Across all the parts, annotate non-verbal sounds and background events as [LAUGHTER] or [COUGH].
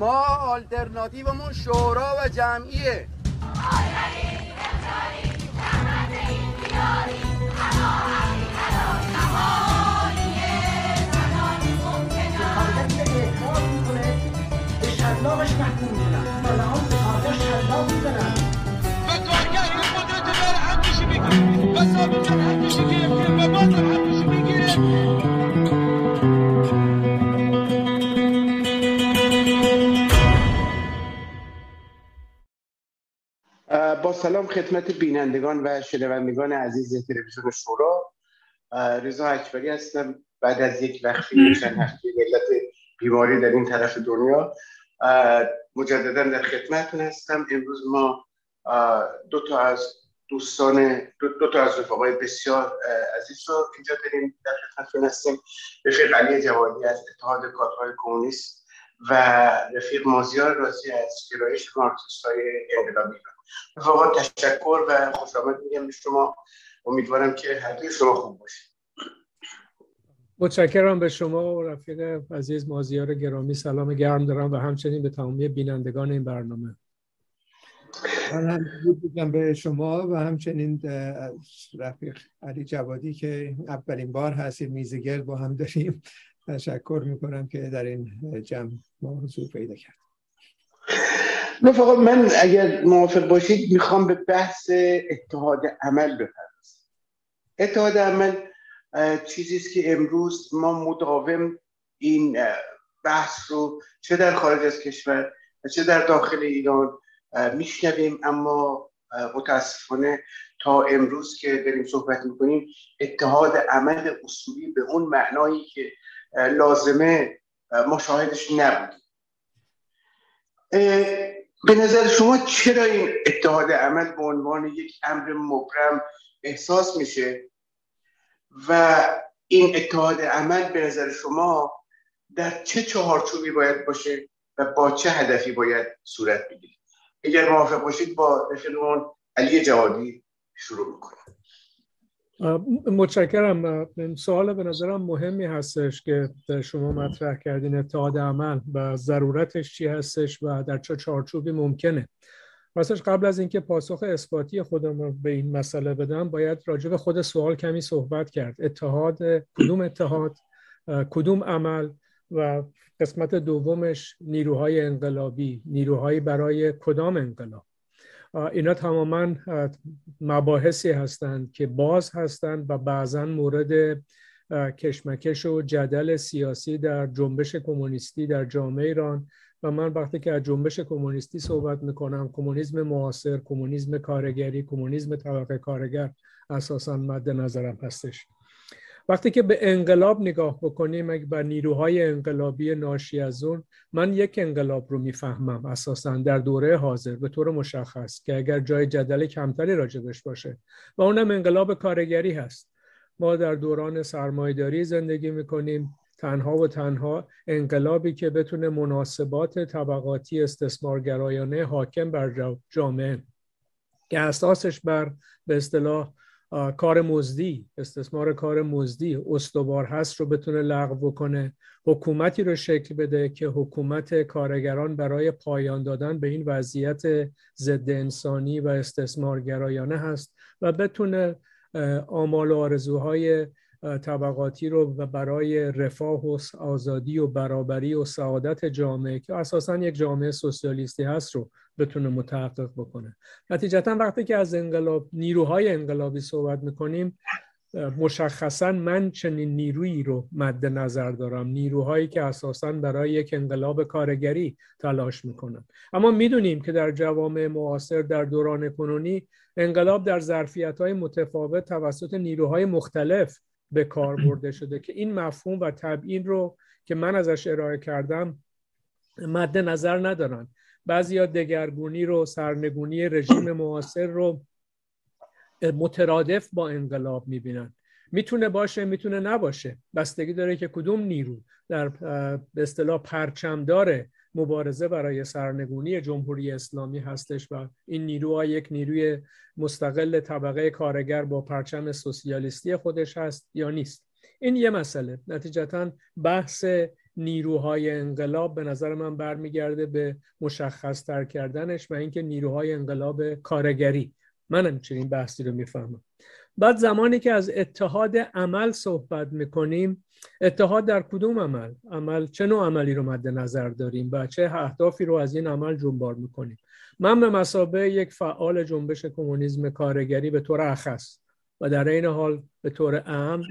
ما آلترناتیومون شورا و جمعیه. شلاقش و کارگر سلام خدمت بینندگان و شنوندگان عزیز تلویزیون شورا. رضا اکبری هستم. بعد از یک وقتی چند هفته ملت بیماری در این طرف دنیا مجددا در خدمتتون هستم. امروز ما دو تا از دوستان دو, دو تا از رفقای بسیار عزیز رو اینجا داریم در خدمتتون هستیم. رفیق علی جوادی از اتحاد کادرهای کمونیست و رفیق مازیار رازی از گرایش مارکسیست های انقلابی. رفقا تشکر و خوش آمد میگم به شما. امیدوارم که هر شما خوب باشید. متشکرم به شما و رفیق عزیز مازیار گرامی. سلام گرم دارم و همچنین به تمامی بینندگان این برنامه. من هم بودم به شما و همچنین رفیق علی جوادی که اولین بار هست میزگرد با هم داریم. تشکر می‌کنم که در این جمع ما حضور پیدا کرد. رفقا من اگر موافق باشید می‌خوام به بحث اتحاد عمل بپردازم. اتحاد عمل چیزی است که امروز ما مداوم این بحث رو چه در خارج از کشور و چه در داخل ایران میشنویم. اما متاسفانه تا امروز که داریم صحبت می‌کنیم اتحاد عمل اصولی به اون معنایی که لازمه ما شاهدش نبودیم. به نظر شما چرا این اتحاد عمل به عنوان یک امر مبرم احساس میشه؟ و این اتحاد عمل به نظر شما در چه چهارچوبی باید باشه و با چه هدفی باید صورت بگیره؟ اگر موافق باشید با رفیقمون علی جوادی شروع می‌کنم. متشکرم. سوال به نظرم مهمی هستش که شما مطرح کردین. اتحاد عمل و ضرورتش چی هستش و در چه چارچوبی ممکنه. راستش قبل از اینکه پاسخ اثباتی خودم رو به این مسئله بدم باید راجع به خود سوال کمی صحبت کرد. اتحاد کدوم اتحاد؟ کدوم عمل؟ و قسمت دومش نیروهای انقلابی. نیروهایی برای کدام انقلاب؟ اینا تماما مباحثی هستند که باز هستند و بعضا مورد کشمکش و جدل سیاسی در جنبش کمونیستی در جامعه ایران. و من وقتی که از جنبش کمونیستی صحبت می‌کنم کمونیسم معاصر کمونیسم کارگری کمونیسم طبقه کارگر اساسا مد نظرم هستش. وقتی که به انقلاب نگاه بکنیم و نیروهای انقلابی ناشی از اون من یک انقلاب رو می‌فهمم اساسا در دوره حاضر به طور مشخص که اگر جای جدل کمتری راجبش باشه و اونم انقلاب کارگری هست. ما در دوران سرمایداری زندگی می‌کنیم تنها و تنها انقلابی که بتونه مناسبات طبقاتی استثمارگرایانه حاکم بر جامعه که اساسش بر به اصطلاح کار مزدی استثمار کار مزدی استوار هست رو بتونه لغو بکنه. حکومتی رو شکل بده که حکومت کارگران برای پایان دادن به این وضعیت ضد انسانی و استثمارگرایانه هست و بتونه آمال و آرزوهای طبقاتی رو و برای رفاه و آزادی و برابری و سعادت جامعه که اساسا یک جامعه سوسیالیستی هست رو بتونه متحقق بکنه. نتیجتا وقتی که از انقلاب نیروهای انقلابی صحبت می‌کنیم مشخصا من چنین نیرویی رو مد نظر دارم. نیروهایی که اساسا برای یک انقلاب کارگری تلاش می‌کنن. اما می‌دونیم که در جوامع معاصر در دوران کنونی انقلاب در ظرفیت های متفاوت توسط نیروهای مختلف به کار برده شده که این مفهوم و تبیین رو که من ازش ارائه کردم مد نظر ندارن. بعضیا دگرگونی رو سرنگونی رژیم معاصر رو مترادف با انقلاب می‌بینن. می‌تونه باشه می‌تونه نباشه. بستگی داره که کدوم نیرو در به اصطلاح پرچمدار مبارزه برای سرنگونی جمهوری اسلامی هستش و این نیروها یک نیروی مستقل طبقه کارگر با پرچم سوسیالیستی خودش هست یا نیست. این یه مسئله. نتیجتا بحث نیروهای انقلاب به نظر من برمیگرده به مشخص تر کردنش و اینکه نیروهای انقلاب کارگری. من همچنین بحثی رو می‌فهمم. بعد زمانی که از اتحاد عمل صحبت می‌کنیم اتحاد در کدوم عمل؟ عمل چه نوع عملی رو مد نظر داریم و چه اهدافی رو از این عمل جنبار می‌کنیم؟ من به مسابه یک فعال جنبش کمونیسم کارگری به طور اخص و در این حال به طور اهم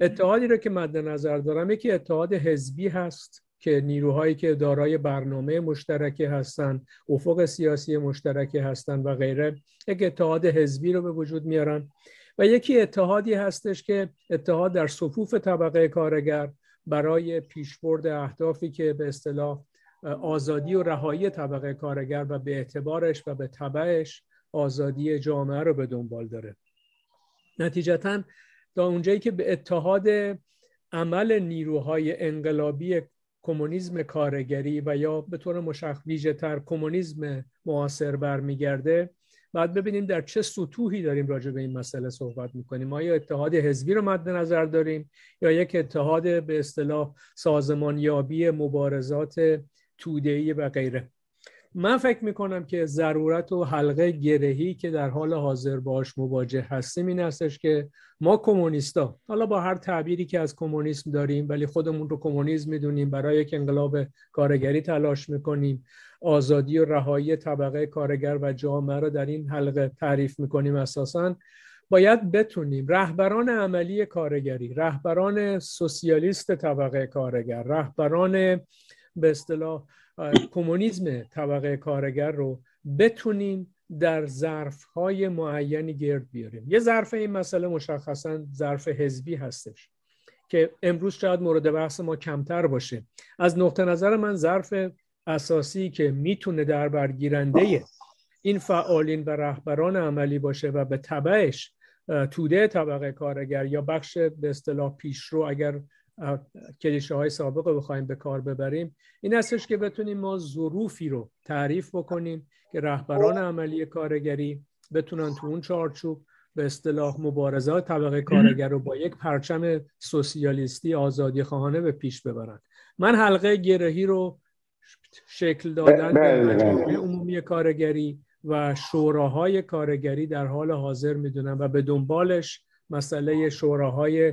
اتحادی رو که مد نظر دارم یکی اتحاد حزبی هست که نیروهایی که دارای برنامه مشترکی هستند افق سیاسی مشترکی هستند و غیره یک اتحاد حزبی رو به وجود میارن. و یکی اتحادی هستش که اتحاد در صفوف طبقه کارگر برای پیشبرد اهدافی که به اصطلاح آزادی و رهایی طبقه کارگر و به اعتبارش و به طبعش آزادی جامعه رو به دنبال داره. نتیجتا تا اونجایی که به اتحاد عمل نیروهای انقلابی کمونیسم کارگری و یا به طور مشخص ویژه تر کمونیسم معاصر برمیگرده بعد ببینیم در چه سطوحی داریم راجع به این مسئله صحبت می‌کنیم. آیا اتحاد حزبی رو مد نظر داریم یا یک اتحاد به اصطلاح سازمانیابی مبارزات توده‌ای و غیره؟ من فکر می‌کنم که ضرورت و حلقه گرهی که در حال حاضر باش مواجه هستیم این هستش که ما کمونیستا حالا با هر تعبیری که از کمونیسم داریم ولی خودمون رو کمونیسم می‌دونیم برای یک انقلاب کارگری تلاش می‌کنیم آزادی و رهایی طبقه کارگر و جامعه رو در این حلقه تعریف می‌کنیم اساسا. باید بتونیم رهبران عملی کارگری رهبران سوسیالیست طبقه کارگر رهبران به اصطلاح کمونیسم طبقه کارگر رو بتونیم در ظرف های معینی گرد بیاریم. یه ظرف این مسئله مشخصا ظرف حزبی هستش که امروز شاید مورد بحث ما کمتر باشه. از نقطه نظر من ظرف اساسی که می‌تونه در برگیرنده این فعالین و رهبران عملی باشه و به تبعش توده طبقه کارگر یا بخش به اصطلاح پیشرو اگر کلیشه های سابق رو بخوایم به کار ببریم این هستش که بتونیم ما ظروفی رو تعریف بکنیم که رهبران عملی کارگری بتونن تو اون چارچوب به اصطلاح مبارزات طبقه کارگر رو با یک پرچم سوسیالیستی آزادی خواهانه به پیش ببرن من حلقه گرهی رو شکل دادن به بله، بله. مجموعه عمومی کارگری و شوراهای کارگری در حال حاضر می‌دونم و به دنبالش مسئله شوراهای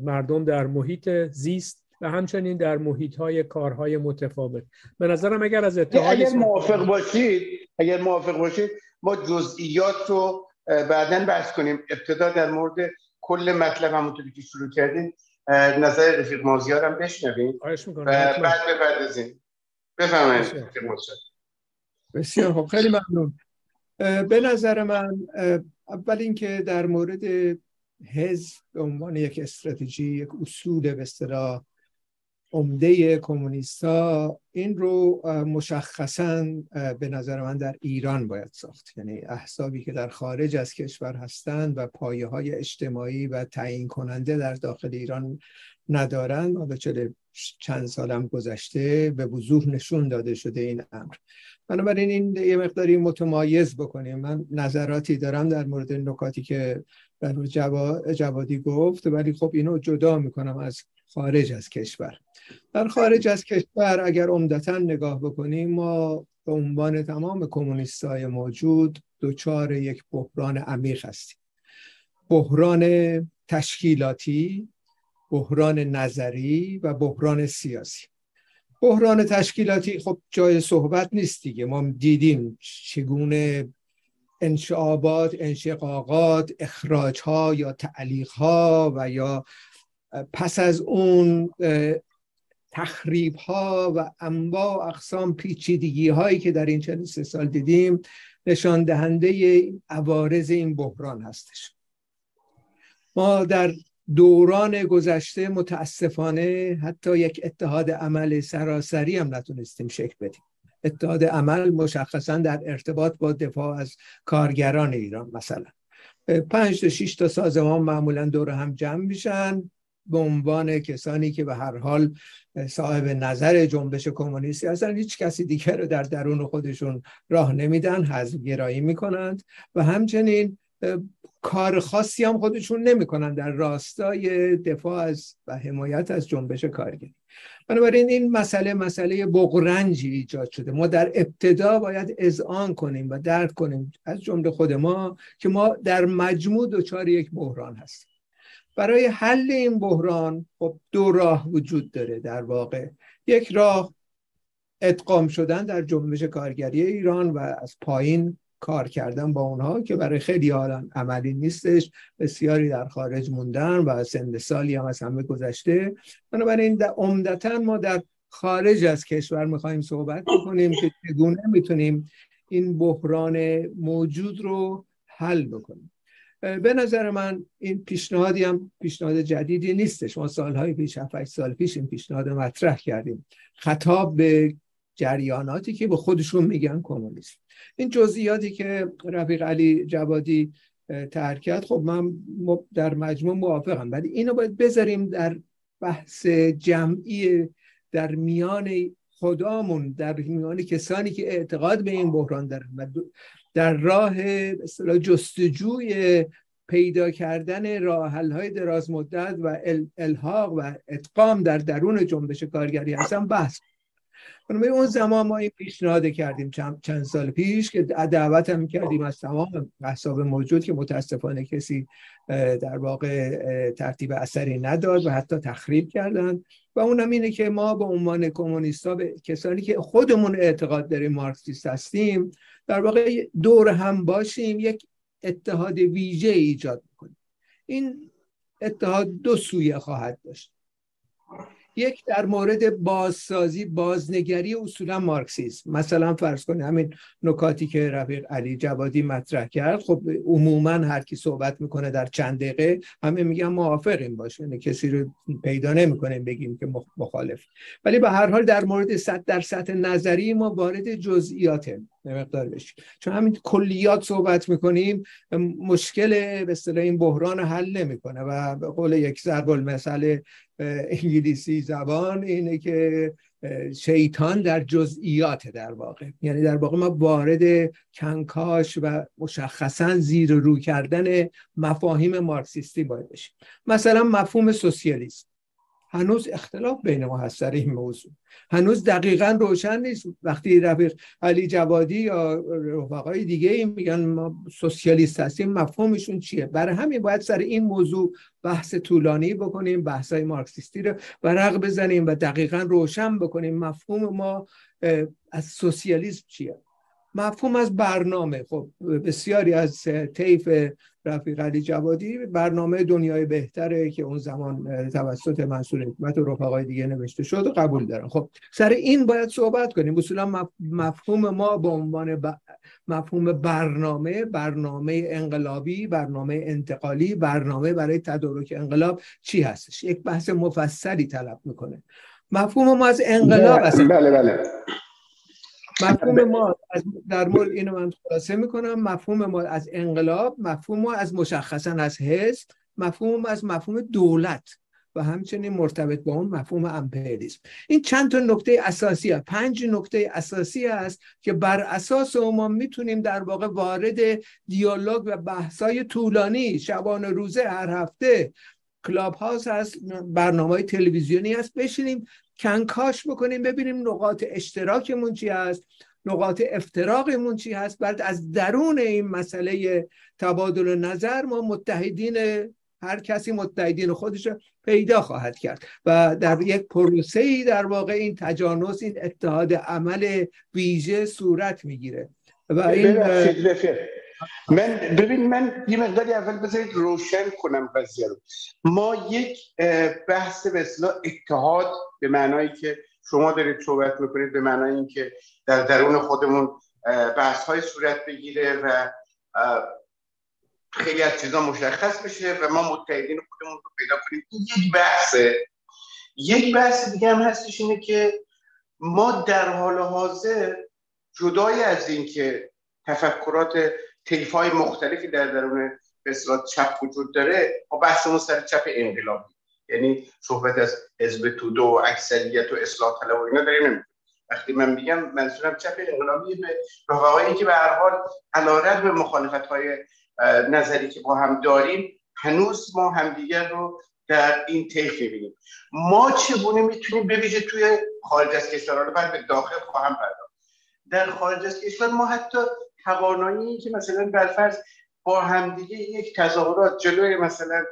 مردم در محیط زیست و همچنین در محیط های کارهای متفاوت. به نظرم اگر از اتحادی اگر موافق باشید اگر موافق باشید ما جزئیات رو بعدا بحث کنیم. ابتدا در مورد کل مطلب همونطوری که شروع کردیم نظر رفیق مازیار هم بشنویم خواهش می‌کنم و بعد بپردازیم. بفهمید بسیار. خب خیلی ممنون. به نظر من اول اینکه در مورد حزب به عنوان یک استراتژی یک اصول به اصطلاح عمده کمونیستا این رو مشخصا به نظر من در ایران باید ساخت. یعنی احزابی که در خارج از کشور هستند و پایه های اجتماعی و تعیین کننده در داخل ایران ندارند و چند سالم گذشته به وضوح نشون داده شده این امر. بنابراین این یه مقداری متمایز بکنیم. من نظراتی دارم در مورد نکاتی که در مورد جوا- جوادی گفت ولی خب اینو جدا می‌کنم از خارج از کشور. در خارج از کشور اگر عمدتا نگاه بکنیم ما به عنوان تمام کمونیستای موجود دچار یک بحران عمیق هستیم. بحران تشکیلاتی بحران نظری و بحران سیاسی. بحران تشکیلاتی خب جای صحبت نیست دیگه. ما دیدیم چگونه انشعابات انشقاقات اخراج ها یا تعلیق ها و یا پس از اون تخریب ها و انواع اقسام پیچیدگی هایی که در این چند سه سال دیدیم نشان دهنده عوارض این بحران هستش. ما در دوران گذشته متاسفانه حتی یک اتحاد عمل سراسری هم نتونستیم شکل بدیم. اتحاد عمل مشخصا در ارتباط با دفاع از کارگران ایران مثلا. پنج تا شیش تا سازمان معمولا دور هم جمع میشن به عنوان کسانی که به هر حال صاحب نظر جنبش کمونیستی هستن. هیچ کسی دیگر رو در درون خودشون راه نمیدن حزب گرایی می‌کنند و همچنین کار خاصی هم خودشون نمی‌کنن. در راستای دفاع از و حمایت از جنبش کارگری. بنابراین این مسئله مسئله بغرنجی ایجاد شده. ما در ابتدا باید اذعان کنیم و درک کنیم از جمله خود ما که ما در مجموع دچار یک بحران هستیم. برای حل این بحران خب دو راه وجود داره در واقع. یک راه ادغام شدن در جنبش کارگری ایران و از پایین کار کردن با اونها که برای خیلی حالا عملی نیستش. بسیاری در خارج موندن و سند سالی هم از همه گذشته. بنابراین عمدتا ما در خارج از کشور می‌خوایم صحبت بکنیم که چگونه می‌تونیم این بحران موجود رو حل بکنیم. به نظر من این پیشنهادی هم پیشنهاد جدیدی نیستش. ما سالهای پیش 7 سال پیش این پیشنهاد مطرح کردیم. خطاب به جریاناتی که به خودشون میگن کمونیست این جزئیاتی که رفیق علی جوادی ترک کرد خب من در مجموع موافقم. ولی اینو باید بذاریم در بحث جمعی در میان خدامون در میان کسانی که اعتقاد به این بحران دارن و در راه جستجوی پیدا کردن راه های دراز مدت و الحاق و اتقام در درون جنبش کارگری هستن بحث بنابراین اون زمان ما این پیشنهاد کردیم چند سال پیش که دعوت هم کردیم از تمام احساب موجود که متاسفانه کسی در واقع ترتیب اثری نداد و حتی تخریب کردن و اونم اینه که ما به عنوان کمونیستا به کسانی که خودمون اعتقاد داریم مارکسیست هستیم در واقع دور هم باشیم یک اتحاد ویژه ایجاد کنیم این اتحاد دو سویه خواهد داشت. یک در مورد بازسازی بازنگری اصولا مارکسیسم مثلا فرض کنید همین نکاتی که رفیق علی جوادی مطرح کرد. خب عموما هر کی صحبت می‌کنه در چند دقیقه همه میگن موافقیم باشه یعنی کسی رو پیدا نمی‌کنیم بگیم که مخالف. ولی به هر حال در مورد صد در سطح نظری ما وارد جزئیات مقدار بشیم چون همین کلیات صحبت می‌کنیم مشکل به اصطلاح این بحران حل نمی‌کنه و به قول یک ضرب المثل انگلیسی زبان اینه که شیطان در جزئیات در واقع. یعنی در واقع ما وارد کنکاش و مشخصا زیر رو کردن مفاهیم مارکسیستی باید بشیم. مثلا مفهوم سوسیالیسم. هنوز اختلاف بین ما هست در این موضوع. هنوز دقیقا روشن نیست. وقتی رفیق علی جوادی یا رفقای دیگه میگن ما سوسیالیست هستیم مفهومشون چیه؟ برای همین باید سر این موضوع بحث طولانی بکنیم بحثای مارکسیستی رو ورق بزنیم و دقیقا روشن بکنیم مفهوم ما از سوسیالیسم چیه. مفهوم از برنامه. خب بسیاری از طیف رفیق علی جوادی برنامه دنیای بهتره که اون زمان توسط منصور حکمت و رفقای دیگه نوشته شد و قبول دارن. خب سر این باید صحبت کنیم. اصولا مفهوم ما به عنوان مفهوم برنامه برنامه انقلابی برنامه انتقالی برنامه برای تدارک انقلاب چی هستش؟ یک بحث مفصلی طلب می‌کنه. مفهوم ما از انقلاب بله بله. مفهوم [LAUGHS] ما از در مورد اینو من خلاصه می‌کنم. مفهوم ما از انقلاب مفهوم ما از مشخصا از حزب مفهوم ما از مفهوم دولت و همچنین مرتبط با اون مفهوم امپریالیسم. این چند تا نکته اساسی هست. پنج نکته اساسی است که بر اساس ما می‌تونیم در واقع وارد دیالوگ و بحثای طولانی شبانه روزه هر هفته کلاب هاوس هست برنامه تلویزیونی هست بشینیم. کنکاش بکنیم ببینیم نقاط اشتراکمون چی هست نقاط افتراقمون چی هست. بعد از درون این مسئله تبادل نظر ما متحدین هر کسی متحدین خودش پیدا خواهد کرد. و در یک پروسه ای در واقع این تجانس این اتحاد عمل ویژه صورت می‌گیره. و این من ببین من یه مقداری اول بذارید روشن کنم قضیه رو. ما یک بحث به اصطلاح اتحاد به معنایی که شما دارید صحبت می‌کنید به معنای اینکه در درون خودمون بحث های صورت بگیره و خیلی از چیزا مشخص بشه و ما متحدین خودمون رو پیدا کنیم. این یک بحثه. یک بحث دیگه هم هستش اینه که ما در حال حاضر جدای از اینکه تفکرات طیف های مختلفی در درون به چپ وجود داره. ما بحثمون سر چپ انقلابی یعنی صحبت از حزب توده و اکثریت و اصلاح طلب و اینا داریم. وقتی من میگم منظورم چپ انقلابی به رفقایی که به هر حال علیرغم مخالفت های نظری که با هم داریم هنوز ما همدیگر رو در این طیف می‌بینیم. ما چگونه می‌تونیم بویژه توی خارج از کشور رو به داخل خواهم پرداخت؟ در خارج از کشور ما حتی توانایی که مثلا برفرض با همدیگه یک تظاهرات جلوی مثلا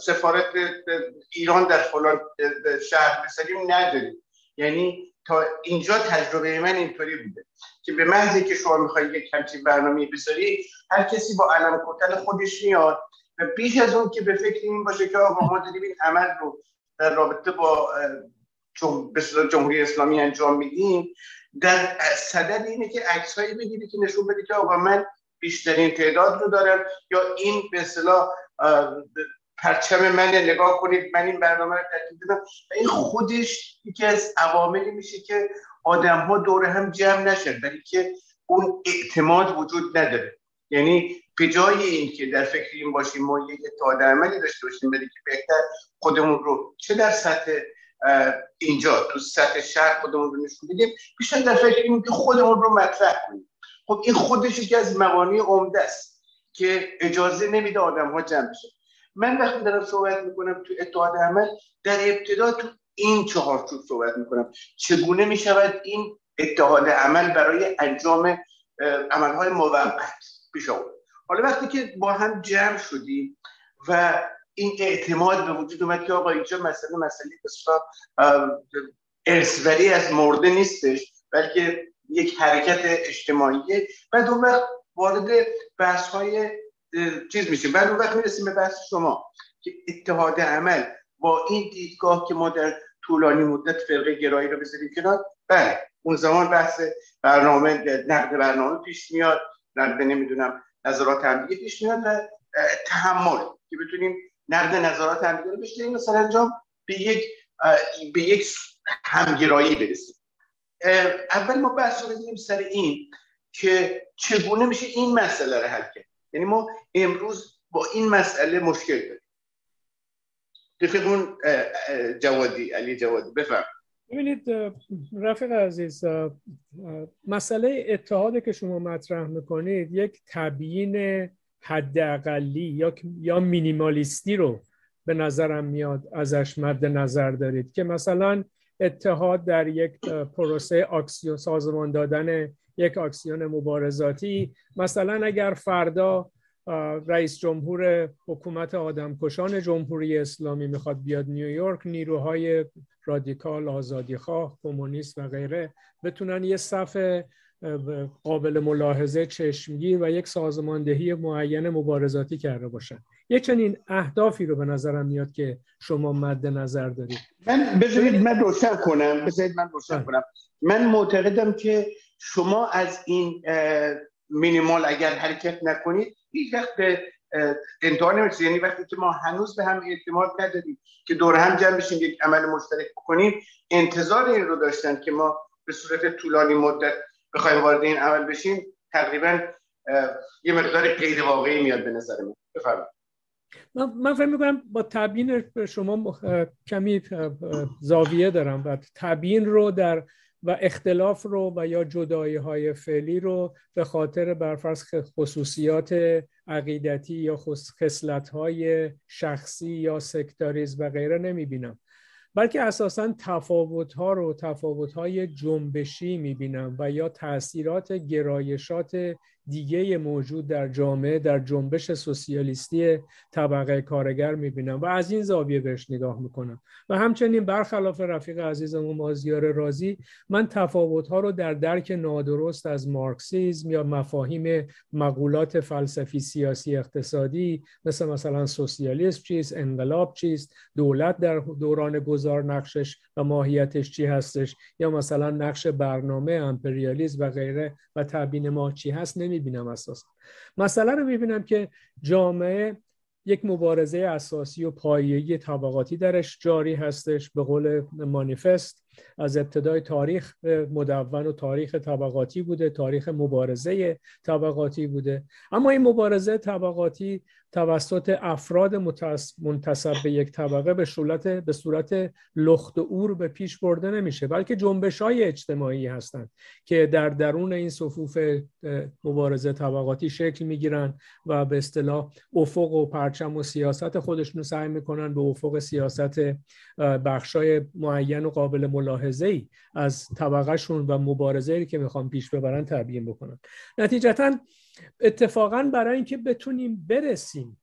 سفارت ایران در فلان شهر بسازیم نداریم. یعنی تا اینجا تجربه من اینطوری بوده که به محضی که شما میخوایی یک همچین برنامه بذاری هر کسی با علم کتل خودش میاد و بیش از اون که به فکر این باشه که آقا ما داریم این عمل رو در رابطه با جمهوری اسلامی انجام میدیم در صدد اینه که عکسهایی بگیری که نشون بده که آقا من بیشترین تعداد رو دارم یا این به اصطلاح پرچم من نگاه کنید من این برنامه رو ترتیب دادم. و این خودش یکی از عواملی میشه که آدم ها دور هم جمع نشد ولی که اون اعتماد وجود نداره. یعنی به جای اینکه در فکر این باشیم ما یک اتحاد عملی داشته باشیم ولی که بهتر خودمون رو چه در سطح اینجا تو سطح شهر خودمون رو نشون بدیم بیشتر در فکر که خودمون رو مطرح کنیم. خب این خودش یکی از مبانی عمده است که اجازه نمیده آدم ها جمع بشه من وقتی دارم صحبت می‌کنم تو اتحاد عمل در ابتدا تو این چهارچوب صحبت می‌کنم. چگونه می‌شود این اتحاد عمل برای انجام عملهای موقت پیش آورد؟ حالا وقتی که با هم جمع شدیم و این اعتماد به وجود اومد که آقا اینجا مسئله مسئله ارسوری از مرده نیستش بلکه یک حرکت اجتماعیه. بعد اون وقت وارد بحث های چیز میشه بعد اون وقت می‌رسیم به بحث شما که اتحاد عمل با این دیدگاه که ما در طولانی مدت فرقه گرایی رو بذاریم کنار. بله اون زمان بحث برنامه نقد برنامه پیش میاد. نقد نمی‌دونم نظرات همدیگه پیش میاد و تحمل که بتونیم نقد نظرات همدیگه رو بشتریم و انجام به یک به یک همگرایی برسیم. اول ما بحث رو سر این که چگونه میشه این مسئله رو حل کرد. یعنی ما امروز با این مسئله مشکل داریم. رفیقون جوادی علی جوادی بفهم ببینید رفیق عزیز مسئله اتحاد که شما مطرح می‌کنید یک تبیین حداقلی یا یا مینیمالیستی رو به نظرم میاد ازش مد نظر دارید که مثلا اتحاد در یک پروسه اکسیون سازمان دادن یک اکسیون مبارزاتی مثلا اگر فردا رئیس جمهور حکومت آدمکشان جمهوری اسلامی می‌خواد بیاد نیویورک نیروهای رادیکال آزادیخواه کمونیست و غیره بتونن یه صف قابل ملاحظه چشمگیر و یک سازماندهی معین مبارزاتی کرده باشن یه چنین اهدافی رو به نظرم میاد که شما مد نظر دارید. من بذارید من روشن کنم بذارید من روشن کنم. من معتقدم که شما از این مینیمال اگر حرکت نکنید هیچ وقت به انتها نمی‌رسید. یعنی وقتی که ما هنوز به هم اعتماد نداریم که دور هم جمع بشیم یک عمل مشترک بکنیم انتظار این رو داشتن که ما به صورت طولانی مدت بخوایم وارد این عمل بشیم تقریبا یه مقدار غیر واقعی میاد به نظر من. بفرمایید. من فکر می‌کنم با تبیین شما کمی زاویه دارم و تبیین رو در و اختلاف رو و یا جدایی های فعلی رو به خاطر برفرض خصوصیات عقیدتی یا خصلت های شخصی یا سکتاریز و غیره نمی بینم بلکه اساسا تفاوت ها رو تفاوت های جنبشی می بینم و یا تاثیرات گرایشات دیگه موجود در جامعه در جنبش سوسیالیستی طبقه کارگر می‌بینم و از این زاویه بهش نگاه می‌کنم. و همچنین برخلاف رفیق عزیزم و مازیار رازی من تفاوت ها رو در درک نادرست از مارکسیزم یا مفاهیم مقولات فلسفی سیاسی اقتصادی مثل مثلا سوسیالیسم چیست انقلاب چیست دولت در دوران گذار نقشش و ماهیتش چی هستش یا مثلا نقش برنامه امپریالیسم و غیره و تبیین ما چی هست نمی‌بینم اساسا مسئله رو می‌بینم که جامعه یک مبارزه اساسی و پایه‌ای طبقاتی درش جاری هستش به قول مانیفست. از ابتدای تاریخ مدون و تاریخ طبقاتی بوده تاریخ مبارزه طبقاتی بوده. اما این مبارزه طبقاتی توسط افراد منتصب به یک طبقه به صورت به صورت لخت و اور به پیش برده نمیشه بلکه جنبش های اجتماعی هستند که در درون این صفوف مبارزه طبقاتی شکل می‌گیرن و به اصطلاح افق و پرچم و سیاست خودشون سعی می‌کنن به افق سیاست بخشای معین و قابل ملاحظه ای از طبقهشون و مبارزه ای که می‌خوان پیش ببرن تبیین بکنن. نتیجتا اتفاقا برای اینکه بتونیم برسیم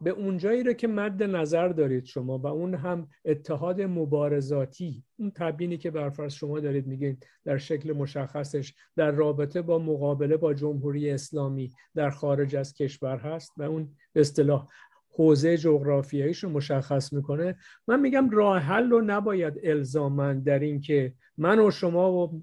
به اونجایی رو که مد نظر دارید شما و اون هم اتحاد مبارزاتی اون تبیینی که برفرض شما دارید میگین در شکل مشخصش در رابطه با مقابله با جمهوری اسلامی در خارج از کشور هست و اون اصطلاح حوزه جغرافیاییش رو مشخص می‌کنه. من میگم راه حل رو نباید الزامن در این که من و شما و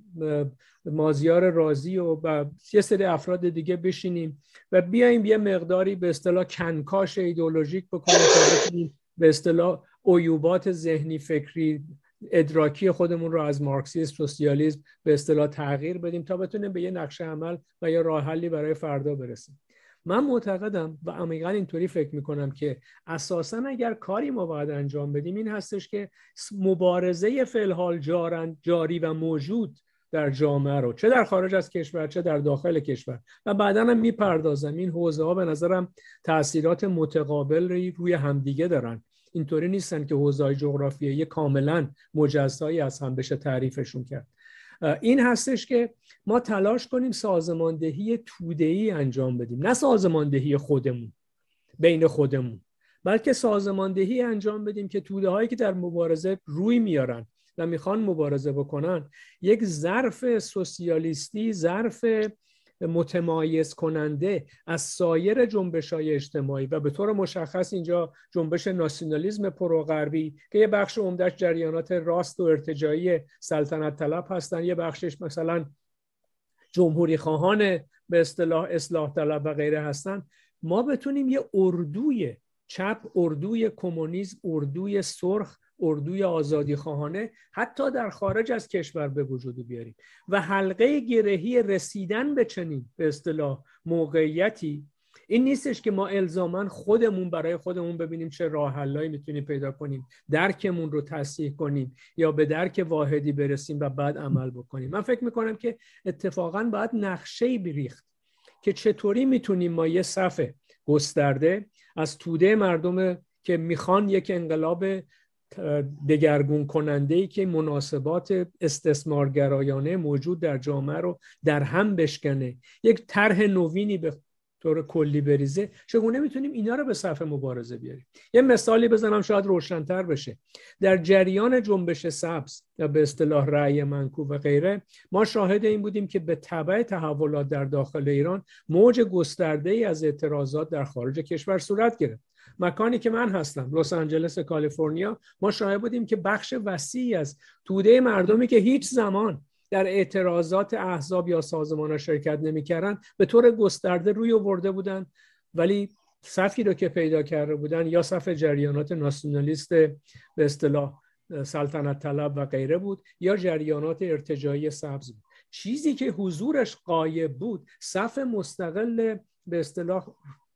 مازیار رازی و یه سری افراد دیگه بشینیم و بیایم یه مقداری به اصطلاح کنکاش ایدولوژیک بکنیم به اصطلاح عیوبات ذهنی فکری ادراکی خودمون رو از مارکسیسم سوسیالیسم به اصطلاح تغییر بدیم تا بتونیم به یه نقشه عمل و یا راه حلی برای فردا برسیم. من معتقدم و عمیقا اینطوری فکر می‌کنم که اساسا اگر کاری ما باید انجام بدیم این هستش که مبارزه فلحال جاری و موجود در جامعه رو چه در خارج از کشور چه در داخل کشور. و بعدا هم می‌پردازم. این حوزه ها به نظرم تاثیرات متقابل روی همدیگه دارن. اینطوری نیستن که حوزه های جغرافیایی کاملا مجزایی از هم بشه تعریفشون کرد. این هستش که ما تلاش کنیم سازماندهی تودهی انجام بدیم. نه سازماندهی خودمون بین خودمون بلکه سازماندهی انجام بدیم که توده هایی که در مبارزه روی میارن و می‌خوان مبارزه بکنن یک ظرف سوسیالیستی ظرف متمایز کننده از سایر جنبش های اجتماعی و به طور مشخص اینجا جنبش ناسیونالیزم پروغربی که یه بخش عمدهش جریانات راست و ارتجایی سلطنت طلب هستن یه بخشش مثلا جمهوری خواهان به اصطلاح اصلاح طلب و غیره هستن. ما بتونیم یه اردوی چپ اردوی کمونیسم اردوی سرخ اردوی آزادی خواهانه حتی در خارج از کشور به وجود بیاریم. و حلقه گرهی رسیدن به چنین به اصطلاح موقعیتی این نیستش که ما الزاما خودمون برای خودمون ببینیم چه راه حلایی می‌تونیم پیدا کنیم درکمون رو تصحیح کنیم یا به درک واحدی برسیم و بعد عمل بکنیم. من فکر می‌کنم که اتفاقا باید نقشه بریخت که چطوری می‌تونیم ما یه صفحه گسترده از توده مردم که می‌خوان یک انقلاب دگرگون کننده ای که مناسبات استثمارگرایانه موجود در جامعه رو در هم بشکنه. یک طرح نوینی به طور کلی بریزه. چگونه می‌تونیم اینا رو به صفحه مبارزه بیاریم؟ یه مثالی بزنم شاید روشنتر بشه. در جریان جنبش سبز یا به اصطلاح رأی منکوب و غیره ما شاهد این بودیم که به تبع تحولات در داخل ایران موج گسترده ای از اعتراضات در خارج کشور صورت گرفت. مکانی که من هستم لس آنجلس کالیفرنیا ما شاهد بودیم که بخش وسیعی از توده مردمی که هیچ زمان در اعتراضات احزاب یا سازمان ها شرکت نمی‌کردن به طور گسترده روی آورده بودن ولی صفی رو که پیدا کرده بودن یا صف جریانات ناسیونالیست به اصطلاح سلطنت طلب و غیره بود یا جریانات ارتجایی سبز بود. چیزی که حضورش قایب بود صف مستقل به اصطلاح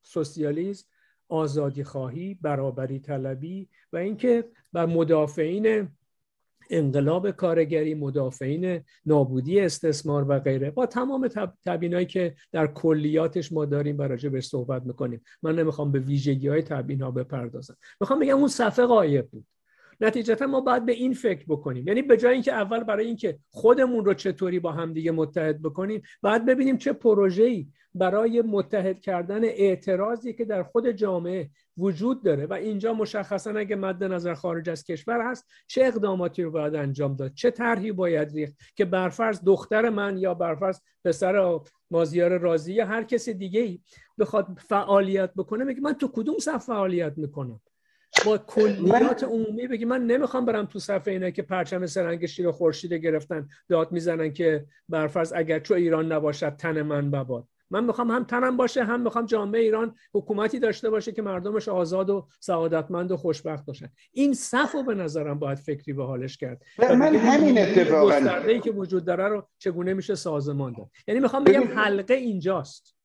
سوسیالیسم آزادی خواهی برابری طلبی و اینکه بر مدافعین انقلاب کارگری مدافعین نابودی استثمار و غیره با تمام تبینایی که در کلیاتش ما داریم و راجع صحبت می‌کنیم. من نمی‌خوام به ویژگی های تبیین ها بپردازم. می‌خوام بگم اون صفحه قایب بود. نتیجتا ما باید به این فکر بکنیم. یعنی به جای اینکه اول برای اینکه خودمون رو چطوری با همدیگه متحد بکنیم باید ببینیم چه پروژه‌ای برای متحد کردن اعتراضی که در خود جامعه وجود داره. و اینجا مشخصا اگه مد نظر خارج از کشور هست چه اقداماتی رو باید انجام داد؟ چه طرحی باید ریخت که برفرض دختر من یا برفرض پسر مازیار رازی یا هر کسی دیگه ای بخواد فعالیت بکنه؟ میگه من تو کدوم صف فعالیت می‌کنم؟ با کلیات عمومی بگی من نمی‌خوام برم تو صفحه اینه که پرچم سرنگ شیر و خورشید گرفتن داد می‌زنن که برفرض اگر چو ایران نباشد تن من بباد. من می‌خوام هم تنم باشه هم می‌خوام جامعه ایران حکومتی داشته باشه که مردمش آزاد و سعادتمند و خوشبخت باشن. این صف به نظرم باید فکری به حالش کرد. من همین اتفاقا ای که وجود داره رو چگونه میشه سازمان داد. یعنی می‌خوام بگم حلقه اینجاست.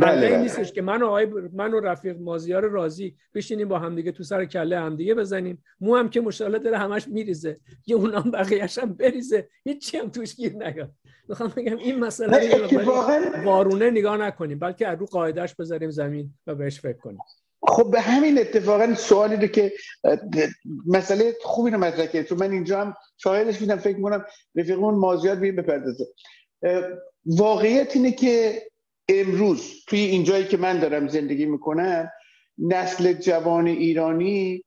بله این نیستش که من و آقای من و رفیق مازیار رازی بشینیم با همدیگه تو سر کله همدیگه بزنیم. مو هم که مشکلات داره همش میریزه. یه اونم بقیه‌اش هم بریزه. هیچی هم توش گیر نیاد. می‌خوام بگم این مسئله رو وارونه نگاه نکنیم بلکه از رو قاعدش بذاریم زمین و بهش فکر کنیم. خب به همین اتفاقا سوالی رو که مسئله خوبی رو مطرح کرد. چون من اینجا هم شاهدش بودم فکر کنم رفیقمون مازیار بیم بپردازه. واقعیت اینه که امروز توی اینجایی که من دارم زندگی می‌کنم نسل جوان ایرانی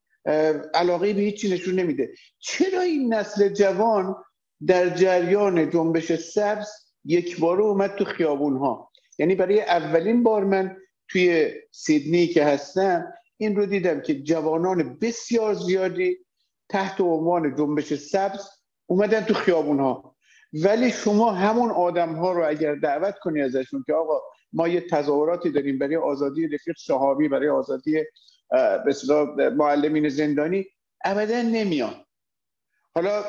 علاقه به هیچ چیز نشون نمیده. چرا این نسل جوان در جریان جنبش سبز یک باره اومد تو خیابون ها یعنی برای اولین بار من توی سیدنی که هستم این رو دیدم که جوانان بسیار زیادی تحت عنوان جنبش سبز اومدن تو خیابون ها ولی شما همون آدم ها رو اگر دعوت کنی ازشون که آقا ما یه تظاهراتی داریم برای آزادی رفیق صحابی برای آزادی به معلمین زندانی. ابدا نمیان. حالا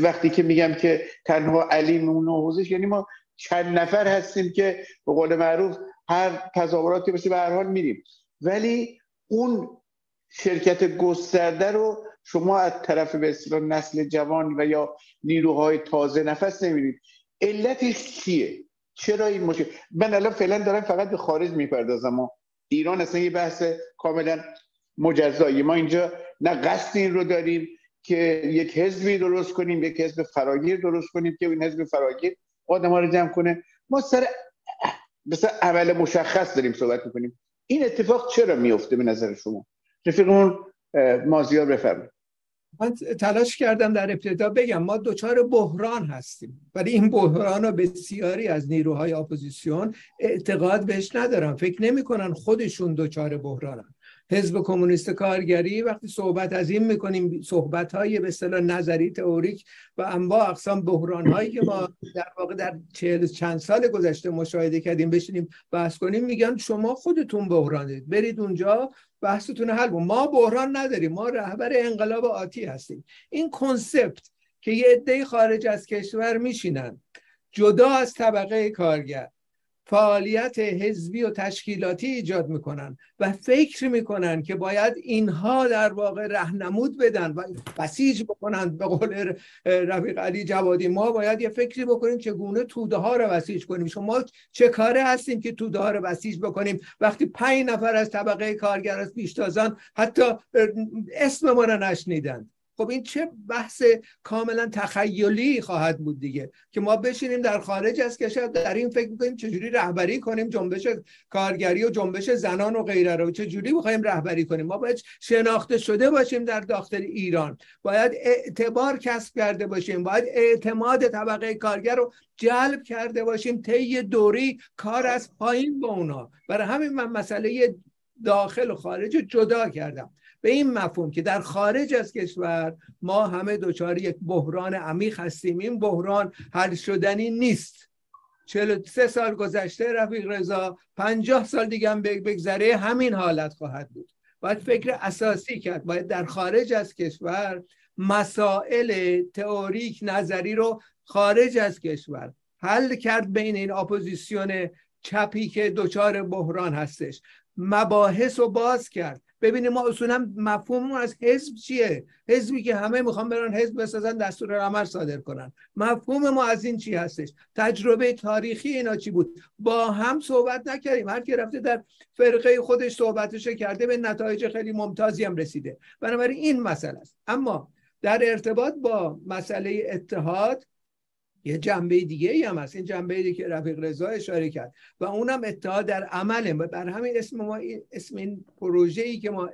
وقتی که میگم که تنها علی نون و حوزش یعنی ما چند نفر هستیم که به قول معروف هر تظاهراتی باشه به هر حال میریم. ولی اون شرکت گسترده رو شما از طرف به نسل جوان و یا نیروهای تازه نفس نمیرید علتش چیه؟ چرا این مشکل؟ من الان فعلا دارم فقط به خارج می‌پردازم ایران اصلا یه بحث کاملا مجزایی. ما اینجا نه قصد این رو داریم که یک حزبی درست کنیم یک حزب فراگیر درست کنیم که این حزب فراگیر آدم ها رو جمع کنه. ما سر مثلا عمل مشخص داریم صحبت می‌کنیم. این اتفاق چرا میفته به نظر شما؟ رفیقمون مازیار بفرمایید. من تلاش کردم در ابتدا بگم ما دچار بحران هستیم. ولی این بحران رو بسیاری از نیروهای اپوزیسیون اعتقاد بهش ندارن. فکر نمی‌کنن خودشون دچار بحرانن. حزب کمونیست کارگری وقتی صحبت از این می‌کنیم صحبت های به اصطلاح نظری تئوریک و انواع اقسام بحران هایی که ما در واقع در چهل چند سال گذشته مشاهده کردیم بشینیم بحث کنیم میگن شما خودتون بحران دارید برید اونجا بحثتون حل کن. ما بحران نداریم. ما رهبر انقلاب آتی هستیم. این کنسپت که یه عده خارج از کشور میشینن جدا از طبقه کارگر. فعالیت حزبی و تشکیلاتی ایجاد می‌کنن و فکر می‌کنن که باید اینها در واقع رهنمود بدن و بسیج بکنن. به قول رفیق علی جوادی ما باید یه فکری بکنیم چگونه توده ها رو بسیج کنیم. شما چه کاره هستیم که توده ها رو بسیج بکنیم؟ وقتی پنج نفر از طبقه کارگر از پیشتازان حتی اسم ما رو نشنیدن خب این چه بحث کاملا تخیلی خواهد بود دیگه که ما بشینیم در خارج از کشور در این فکر می‌کنیم چجوری رهبری کنیم جنبش کارگری و جنبش زنان و غیره رو. چجوری بخوایم رهبری کنیم؟ ما باید شناخته شده باشیم در داخل ایران. باید اعتبار کسب کرده باشیم. باید اعتماد طبقه کارگر رو جلب کرده باشیم. طی دوری کار از پایین با اونا. برای همین من مسئله داخل و خارج جدا کردم. به این مفهوم که در خارج از کشور ما همه دچار یک بحران عمیق هستیم. این بحران حل شدنی نیست. 43 سال گذشته رفیق رضا 50 سال دیگه هم بگذره همین حالت خواهد بود. باید فکر اساسی کرد. باید در خارج از کشور مسائل تئوریک نظری رو خارج از کشور حل کرد بین این اپوزیسیون چپی که دچار بحران هستش. مباحث رو باز کرد. ببینیم ما اصولا مفهوم از حزب چیه؟ حزبی که همه می‌خوان برن حزب بسازن دستور عمل صادر کنن. مفهوم ما از این چی هستش؟ تجربه تاریخی اینا چی بود؟ با هم صحبت نکردیم. هر کی رفته در فرقه خودش صحبتش کرده به نتایج خیلی ممتازی هم رسیده. بنابراین این مسئله است. اما در ارتباط با مسئله اتحاد یه جنبه دیگه ای هم هست. این جنبه ای که رفیق رضا اشاره کرد. و اونم اتحاد در عمله. بر همین اسم ما اسم این پروژه ای که ما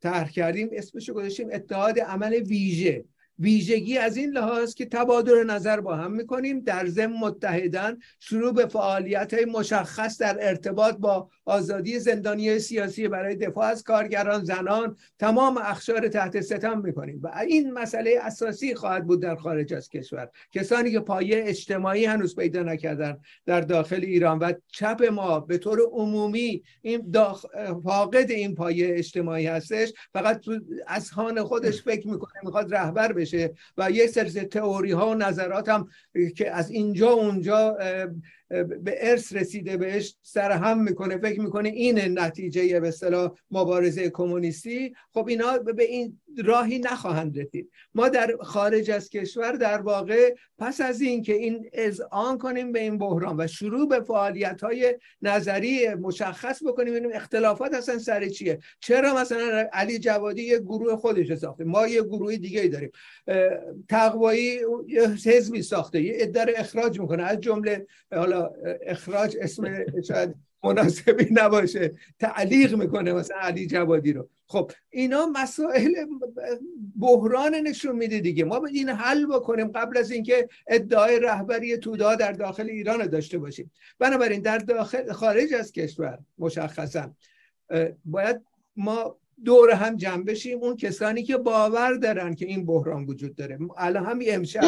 طرح کردیم اسمش رو گذاشتیم اتحاد عمل ویژه. ویژگی از این لحاظ که تبادل نظر با هم می‌کنیم در ضمن متحدن شروع به فعالیت های مشخص در ارتباط با آزادی زندانی سیاسی برای دفاع از کارگران زنان تمام اخشار تحت ستم می‌کنیم. و این مسئله اساسی خواهد بود در خارج از کشور. کسانی که پایه اجتماعی هنوز پیدا نکردن در داخل ایران و چپ ما به طور عمومی این داخ... فاقد این پایه اجتماعی هستش فقط تو اذهان خودش فکر می‌کنه می‌خواد رهبر بشه و یک سری تئوری ها و نظرات هم که از اینجا اونجا به ارث رسیده بهش سرهم می‌کنه فکر می‌کنه این نتیجه به اصطلاح مبارزه کمونیستی. خب اینا به این راهی نخواهند رسید. ما در خارج از کشور در واقع پس از این که این اذعان کنیم به این بحران و شروع به فعالیت های نظری مشخص بکنیم ببینیم اختلافات اصلا سر چیه؟ چرا مثلا علی جوادی یه گروه خودش ساخته؟ ما یه گروه دیگه داریم. تقوایی حزبی ساخته یه اداره اخراج می‌کنه. از جمله حالا اخراج اسم شاید مناسبی نباشه. تعلیق می‌کنه مثلا علی جوادی رو. خب اینا مسائل بحران نشون میده دیگه. ما باید این حل بکنیم قبل از اینکه ادعای رهبری تودا در داخل ایران داشته باشیم. بنابراین در داخل خارج از کشور مشخصا باید ما دور هم جمع بشیم. اون کسانی که باور دارن که این بحران وجود داره. الان همین امشب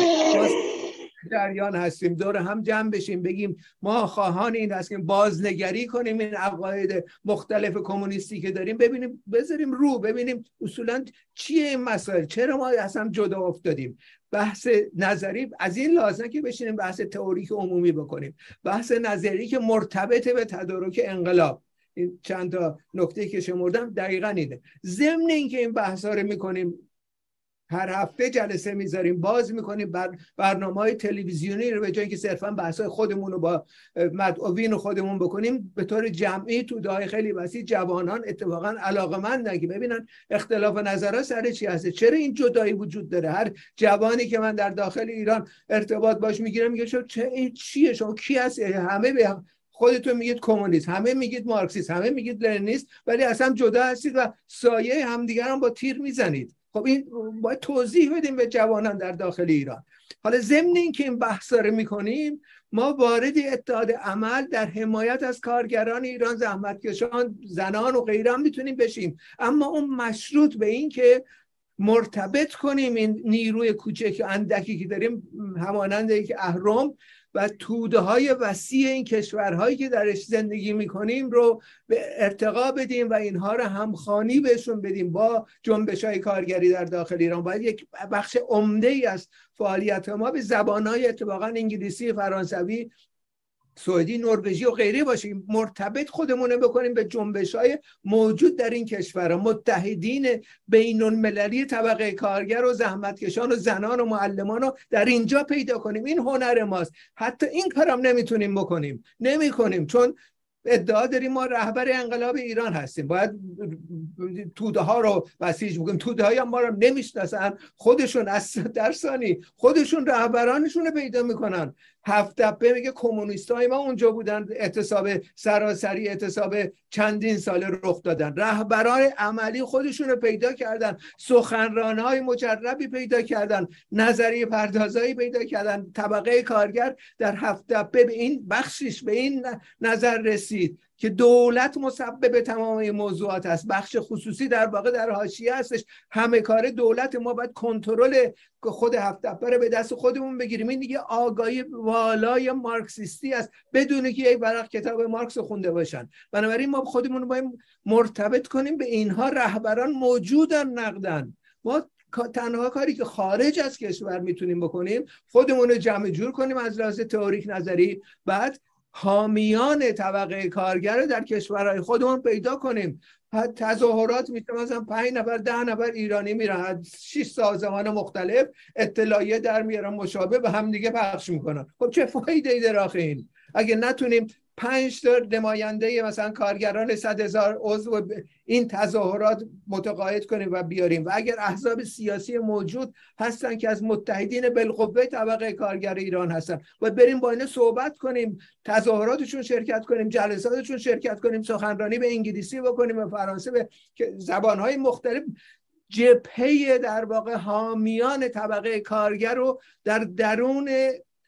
جریان هستیم دور هم جمع بشیم بگیم ما خواهان این هستیم بازنگری کنیم این عقاید مختلف کمونیستی که داریم. ببینیم بذاریم رو ببینیم اصولا چیه این مسائل؟ چرا ما اصلا جدا افتادیم؟ بحث نظری از این لازم که بشینیم بحث تئوریک عمومی بکنیم. بحث نظری که مرتبط به تدارک انقلاب. این چند تا نکته که شمردم دقیقا اینه. ضمن اینکه این بحث رو می‌کنیم هر هفته جلسه می‌ذاریم. باز می‌کنیم بر برنامه های تلویزیونی رو به جایی که صرفا بحث های خودمون رو با مدعوین خودمون بکنیم به طور جمعی تو دهای خیلی وسیع جوانان اتفاقا علاقه من که ببینن اختلاف نظرها سر چی هست چرا این جدایی وجود داره؟ هر جوانی که من در داخل ایران ارتباط باش می‌گیرم میگه شما چه این چیه؟ شما کی هستی؟ همه به خودتون میگید کمونیست همه میگید مارکسیست همه میگید لنینیست ولی اصلا جدا هستید و سایه همدیگر هم با تیر می‌زنید. خب این باید توضیح بدیم به جوانان در داخل ایران. حالا ضمن این که این بحث رو می‌کنیم ما وارد اتحاد عمل در حمایت از کارگران ایران زحمتکشان زنان و غیره می‌تونیم بشیم. اما اون مشروط به این که مرتبط کنیم این نیروی کوچک اندکی که داریم همانند که اهرم و توده های وسیع این کشورهایی که درش زندگی می‌کنیم رو به ارتقا بدیم و اینها رو همخانی بهشون بدیم با جنبش های کارگری در داخل ایران. باید یک بخش عمده ای از فعالیت ما به زبان های اتفاقا انگلیسی فرانسوی سعودی نروژی و غیره باشیم مرتبط خودمون بکنیم به جنبش های موجود در این کشور. متحدین بین المللی طبقه کارگر و زحمتکشان و زنان و معلمان رو در اینجا پیدا کنیم. این هنر ماست. حتی این کارم نمی‌تونیم بکنیم. نمی کنیم چون ادعا داریم ما رهبر انقلاب ایران هستیم. باید توده ها رو بسیج بکنیم توده های ما رو نمی‌شناسن. خودشون از در ثانی خودشون رهبرانشون رو پیدا می‌کنن. هفت دپه میگه کمونیست های ما اونجا بودن اعتصاب سراسری اعتصاب چندین سال رخ دادن. رهبران عملی خودشون رو پیدا کردن. سخنران های مجربی پیدا کردن. نظریه پردازایی پیدا کردن. طبقه کارگر در هفت دپه به این بخشش به این نظر رسید. که دولت مسبب تمام موضوعات است. بخش خصوصی در واقع در حاشیه هستش. همه کار دولت ما باید کنترل خود هفت دفتر به دست خودمون بگیریم. این دیگه آگاهی والای مارکسیستی است. بدون که یک ورق کتاب مارکس خونده باشن. بنابراین ما خودمون رو باید مرتبط کنیم به اینها. رهبران موجودن نقدن. ما تنها کاری که خارج از کشور می‌تونیم بکنیم خودمون رو جمع جور کنیم از لحاظ تئوریک نظری. بعد حامیان طبقه کارگر در کشورهای خودمون پیدا کنیم. تظاهرات میشه مثلا پنج نفر ده نفر ایرانی میرن. شش سازمان مختلف اطلاعیه در میارن مشابه به هم دیگه پخش می‌کنن. خب چه فایده ای در این اگه نتونیم پنج تا نماینده مثلا کارگران صد هزار عضو این تظاهرات متقاعد کنیم و بیاریم. و اگر احزاب سیاسی موجود هستن که از متحدین بالقوه طبقه کارگر ایران هستن و بریم با اینه صحبت کنیم تظاهراتشون شرکت کنیم جلساتشون شرکت کنیم سخنرانی به انگلیسی بکنیم به فرانسه به زبانهای مختلف جبهه در واقع حامیان طبقه کارگر رو در درون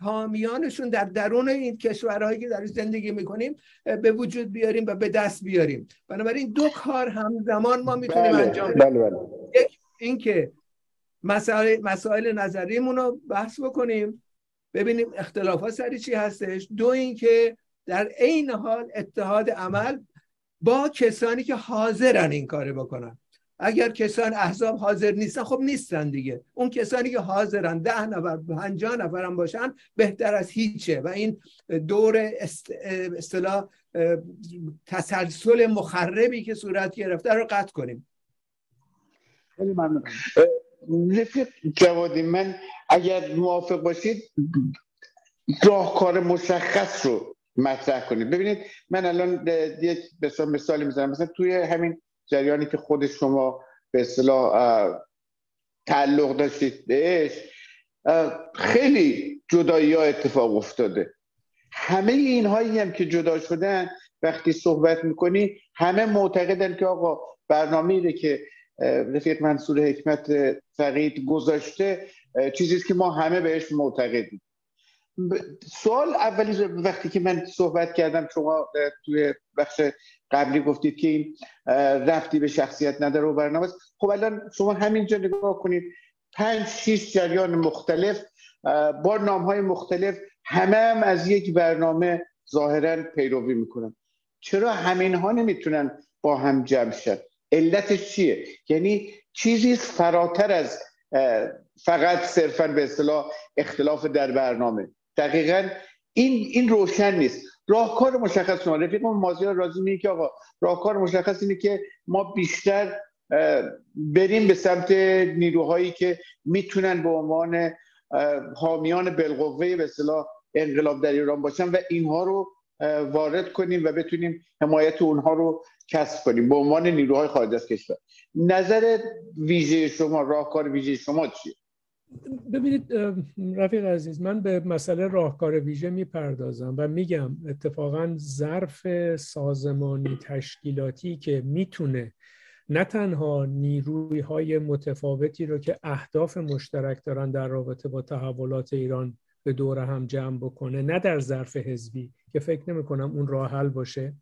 حامیانشون در درون این کشورهایی که در زندگی می‌کنیم به وجود بیاریم و به دست بیاریم. بنابراین دو کار همزمان ما می‌تونیم بله، انجام بدیم. بله. بله یک اینکه مسائل, مسائل نظریمون رو بحث بکنیم ببینیم اختلافات سری چی هستش. دو اینکه در عین حال اتحاد عمل با کسانی که حاضرن این کار بکنن. اگر کسان احزاب حاضر نیستن خب نیستن دیگه. اون کسانی که حاضرن ده نفر پنجاه نفر هم باشن بهتر از هیچه. و این دور اصطلاح تسلسل مخربی که صورت گرفته رو قطع کنیم. خیلی ممنون. رفیق جوادی من اگر موافق باشید راهکار مشخص رو مطرح کنید. ببینید من الان یک مثال مثالی می‌زنم مثلا توی همین جریانی که خود شما به اصطلاح تعلق داشتید بهش خیلی جدایی ها اتفاق افتاده. همه اینهایی هم که جدا شدن وقتی صحبت می‌کنی همه معتقدن که آقا برنامه رو که رفیق منصور حکمت فقید گذاشته چیزی که ما همه بهش معتقدیم. سوال اولی وقتی که من صحبت کردم شما توی بخش قبلی گفتید که این رفتی به شخصیت نداره و برنامه است خب الان شما همینجا نگاه کنید پنج شیش جریان مختلف با نام های مختلف همه هم از یک برنامه ظاهرا پیروی می‌کنن. چرا همین ها نمی‌تونن با هم جمع شد علتش چیه؟ یعنی چیزی فراتر از فقط صرفا به اصطلاح اختلاف در برنامه. دقیقا این این روشن نیست. راهکار مشخص شما. رفیقم مازیار راضی میگه که آقا راهکار مشخص اینه که ما بیشتر بریم به سمت نیروهایی که می‌تونن به عنوان حامیان بالقوه به اصطلاح انقلاب در ایران باشن و اینها رو وارد کنیم و بتونیم حمایت اونها رو کسب کنیم به عنوان نیروهای خارج از کشور. نظر ویژه شما راهکار ویژه شما چیه؟ ببینید رفیق عزیز من به مسئله راهکار ویژه می‌پردازم و میگم اتفاقا ظرف سازمانی تشکیلاتی که می‌تونه نه تنها نیروی های متفاوتی رو که اهداف مشترک دارن در رابطه با تحولات ایران به دور هم جمع بکنه نه در ظرف حزبی که فکر نمی کنم اون راه حل باشه.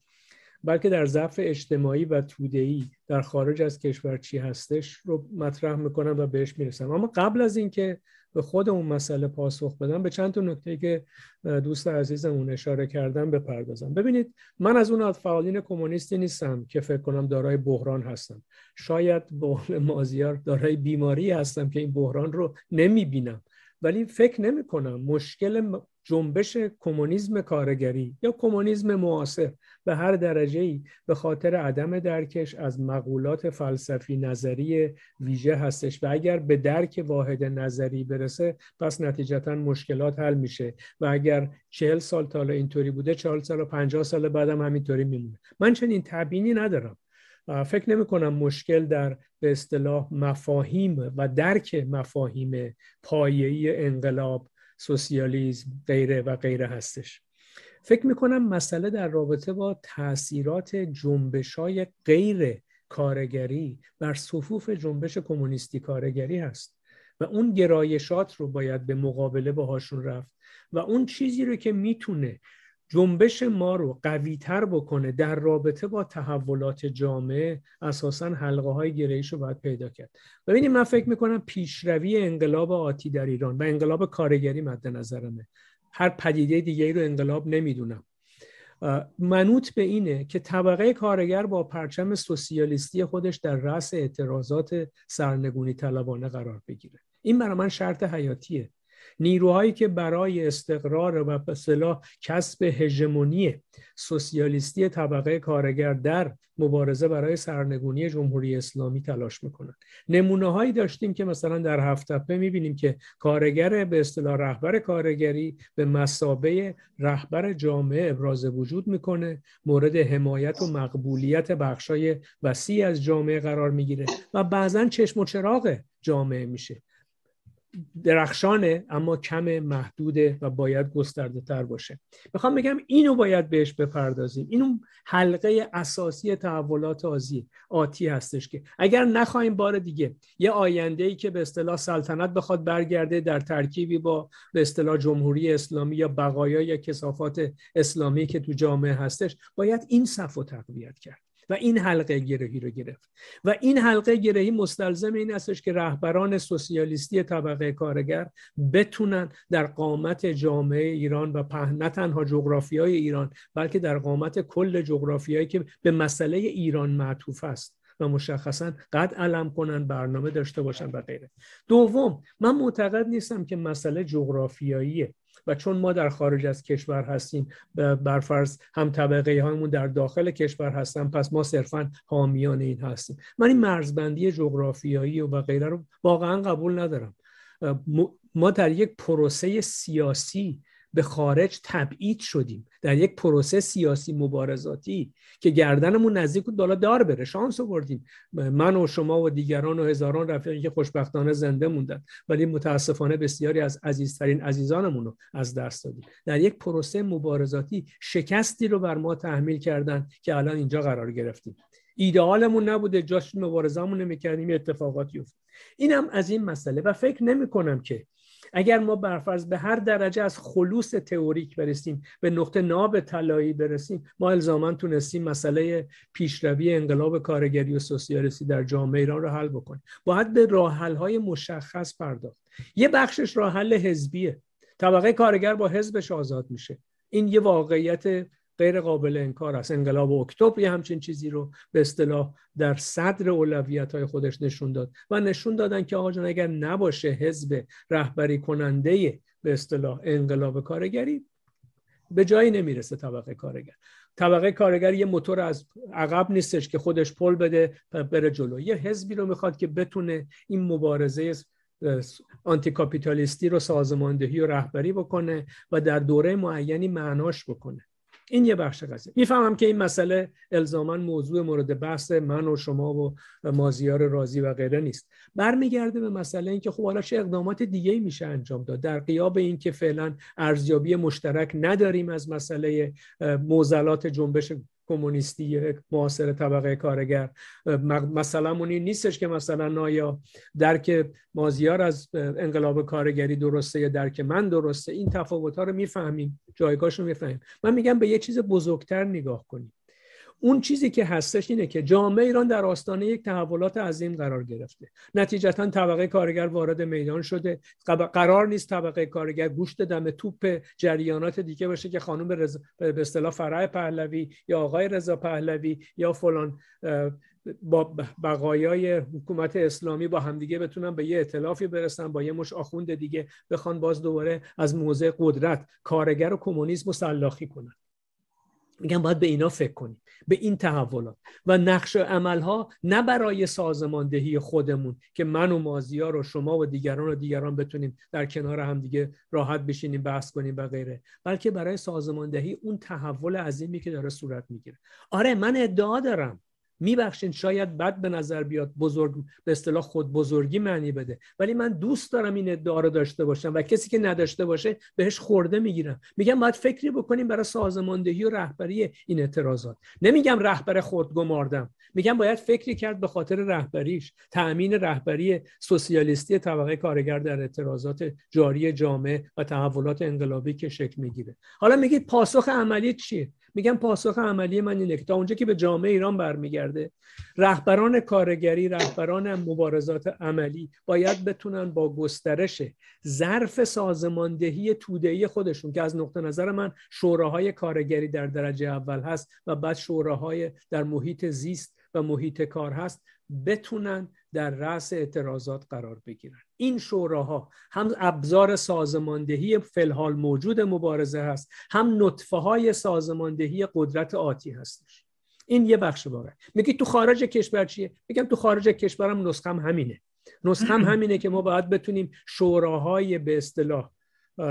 بلکه در ظرف اجتماعی و توده‌ای در خارج از کشور چی هستش رو مطرح می‌کنم و بهش می‌رسم. اما قبل از اینکه به خود اون مسئله پاسخ بدم به چند تا نکته که دوست عزیزمون اشاره کردن بپردازم. ببینید من از اون فعالین کمونیستی نیستم که فکر کنم دارای بحران هستم شاید به قول مازیار دارای بیماری هستم که این بحران رو نمی‌بینم. ولی فکر نمی کنم مشکل جنبش کمونیسم کارگری یا کمونیسم معاصر به هر درجه ای به خاطر عدم درکش از مقولات فلسفی نظری ویژه هستش. و اگر به درک واحد نظری برسه پس نتیجتا مشکلات حل میشه. و اگر چهل سال تا اینطوری بوده چهل سال و پنجاه سال بعدم همینطوری میمونه. من چنین تبیینی ندارم. فکر نمی کنم مشکل در به اصطلاح مفاهیم و درک مفاهیم پایه‌ای انقلاب سوسیالیسم غیره و غیره هستش. فکر می‌کنم مسئله در رابطه با تاثیرات جنبش های غیر کارگری بر صفوف جنبش کمونیستی کارگری هست و اون گرایشات رو باید به مقابله باهاشون رفت و اون چیزی رو که می‌تونه جنبش ما رو قوی تر بکنه در رابطه با تحولات جامعه اساسا حلقه های گرایش رو باید پیدا کرد. ببینید من فکر می‌کنم پیشروی انقلاب آتی در ایران و انقلاب کارگری مد نظرمه. هر پدیده دیگه رو انقلاب نمی‌دونم. منوط به اینه که طبقه کارگر با پرچم سوسیالیستی خودش در رأس اعتراضات سرنگونی طلبانه قرار بگیره. این برای من شرط حیاتیه. نیروهایی که برای استقرار و به کسب هژمونی سوسیالیستی طبقه کارگر در مبارزه برای سرنگونی جمهوری اسلامی تلاش می‌کنن نمونه هایی داشتیم که مثلا در هفتپه می‌بینیم که کارگر به اصطلاح رهبر کارگری به مسابه رهبر جامعه ابراز وجود می‌کنه مورد حمایت و مقبولیت بخشای وسیع از جامعه قرار می‌گیره و بعضا چشم و چراغ جامعه میشه. درخشانه اما کم محدوده و باید گسترده تر باشه. می‌خوام بگم اینو باید بهش بپردازیم. اینو حلقه اساسی تحولات آزی آتی هستش که اگر نخواهیم بار دیگه یه آینده ای که به اصطلاح سلطنت بخواد برگرده در ترکیبی با به اصطلاح جمهوری اسلامی یا بقایا یا کسافات اسلامی که تو جامعه هستش باید این صف تقویت کرد. و این حلقه گرهی رو گرفت. و این حلقه گرهی مستلزم این استش که رهبران سوسیالیستی طبقه کارگر بتونن در قامت جامعه ایران و نه تنها جغرافیای ایران بلکه در قامت کل جغرافیایی که به مسئله ایران معطوف است و مشخصا قد علم کنن برنامه داشته باشن و غیره. دوم من معتقد نیستم که مسئله جغرافیاییه. و چون ما در خارج از کشور هستیم برفرض هم طبقه هایمون در داخل کشور هستن پس ما صرفا حامیان این هستیم. من این مرزبندی جغرافیایی و غیره رو واقعا قبول ندارم. ما در یک پروسه سیاسی به خارج تبعید شدیم. در یک پروسه سیاسی مبارزاتی که گردنمون نزدیک بود بالا دار بره. شانس آوردیم. من و شما و دیگران و هزاران رفیقی که خوشبختانه زنده موندن ولی متاسفانه بسیاری از عزیزترین عزیزانمون رو از دست دادیم. در یک پروسه مبارزاتی شکستی رو بر ما تحمیل کردن که الان اینجا قرار گرفتیم. ایدئالمون نبوده جاش مبارزهمون نمی‌کردیم اتفاقاتی افتاد اینم از این مسئله و فکر نمی کنم که اگر ما برفرض به هر درجه از خلوص تئوریک برسیم به نقطه ناب طلایی برسیم ما الزاما تونستیم مسئله پیشروی انقلاب کارگری و سوسیالیستی در جامعه ایران رو حل بکنیم. باید به راه های مشخص پرداخت. یه بخشش راه حل حزبیه. طبقه کارگر با حزبش آزاد میشه. این یه واقعیت غیر قابل انکار است. انقلاب اکتبر یه همچین چیزی رو به اصطلاح در صدر اولویت های خودش نشون داد و نشون دادن که آقا جان اگر نباشه حزب رهبری کننده به اصطلاح انقلاب کارگری به جایی نمی‌رسه طبقه کارگر. طبقه کارگر یه موتور از عقب نیستش که خودش پل بده بره جلو. یه حزبی رو می‌خواد که بتونه این مبارزه آنتی کاپیتالیستی رو سازماندهی و رهبری بکنه و در دوره معینی معناش بکنه. این یه بخش قضیه. می‌فهمم که این مسئله الزاما موضوع مورد بحث من و شما و مازیار رازی و غیره نیست. برمیگرده به مسئله اینکه خب حالا چه اقدامات دیگه میشه انجام داد. در قیاب اینکه فعلا ارزیابی مشترک نداریم از مسئله موزلات جنبش کمونیستی معاصر طبقه کارگر. مثلا این نیستش که مثلا نایا درک مازیار از انقلاب کارگری درسته یا درک من درسته. این تفاوت ها رو می‌فهمیم جایگاهش رو می‌فهمیم. من میگم به یه چیز بزرگتر نگاه کنیم. اون چیزی که هستش اینه که جامعه ایران در آستانه یک تحولات عظیم قرار گرفته. نتیجتا طبقه کارگر وارد میدان شده. قرار نیست طبقه کارگر گوشت دم توپ جریانات دیگه باشه که خانم رز... به اصطلاح فرع پهلوی یا آقای رضا پهلوی یا فلان با بقایای حکومت اسلامی با همدیگه بتونن به یه اطلافی برسن با یه مش آخوند دیگه بخوان باز دوباره از موضع قدرت کارگر و کمونیسم و سلاخی کنن. میگم باید به اینا فکر کنیم به این تحولات. و نقش عملها نه برای سازماندهی خودمون که من و مازیار و شما و دیگران و دیگران بتونیم در کنار هم دیگه راحت بشینیم بحث کنیم و غیره بلکه برای سازماندهی اون تحول عظیمی که داره صورت می‌گیره. آره من ادعا دارم میبخشین شاید بد به نظر بیاد بزرگ به اصطلاح خود بزرگی معنی بده. ولی من دوست دارم این ادعا رو داشته باشم و کسی که نداشته باشه بهش خورده می‌گیرم. میگم باید فکری بکنیم برای سازماندهی و رهبری این اعتراضات. نمیگم رهبر خود گماردم میگم باید فکری کرد به خاطر رهبریش. تأمین رهبری سوسیالیستی طبقه کارگر در اعتراضات جاری جامعه و تحولات انقلابی که شکل می‌گیره. حالا میگید پاسخ عملی چیه؟ میگم پاسخ عملی من اینه که تا اونجا که به جامعه ایران برمیگرده رهبران کارگری رهبران مبارزات عملی باید بتونن با گسترش ظرف سازماندهی تودهی خودشون که از نقطه نظر من شوراهای کارگری در درجه اول هست و بعد شوراهای در محیط زیست و محیط کار هست بتونن در رأس اعتراضات قرار بگیرن. این شوراها هم ابزار سازماندهی فلحال موجود مبارزه هست هم نطفه های سازماندهی قدرت آتی هستش. این یه بخش واقع میگی تو خارج کشور چیه؟ میگم تو خارج کشورم نسخم همینه. نسخم [CLEARS THROAT] همینه که ما باید بتونیم شوراهای به اصطلاح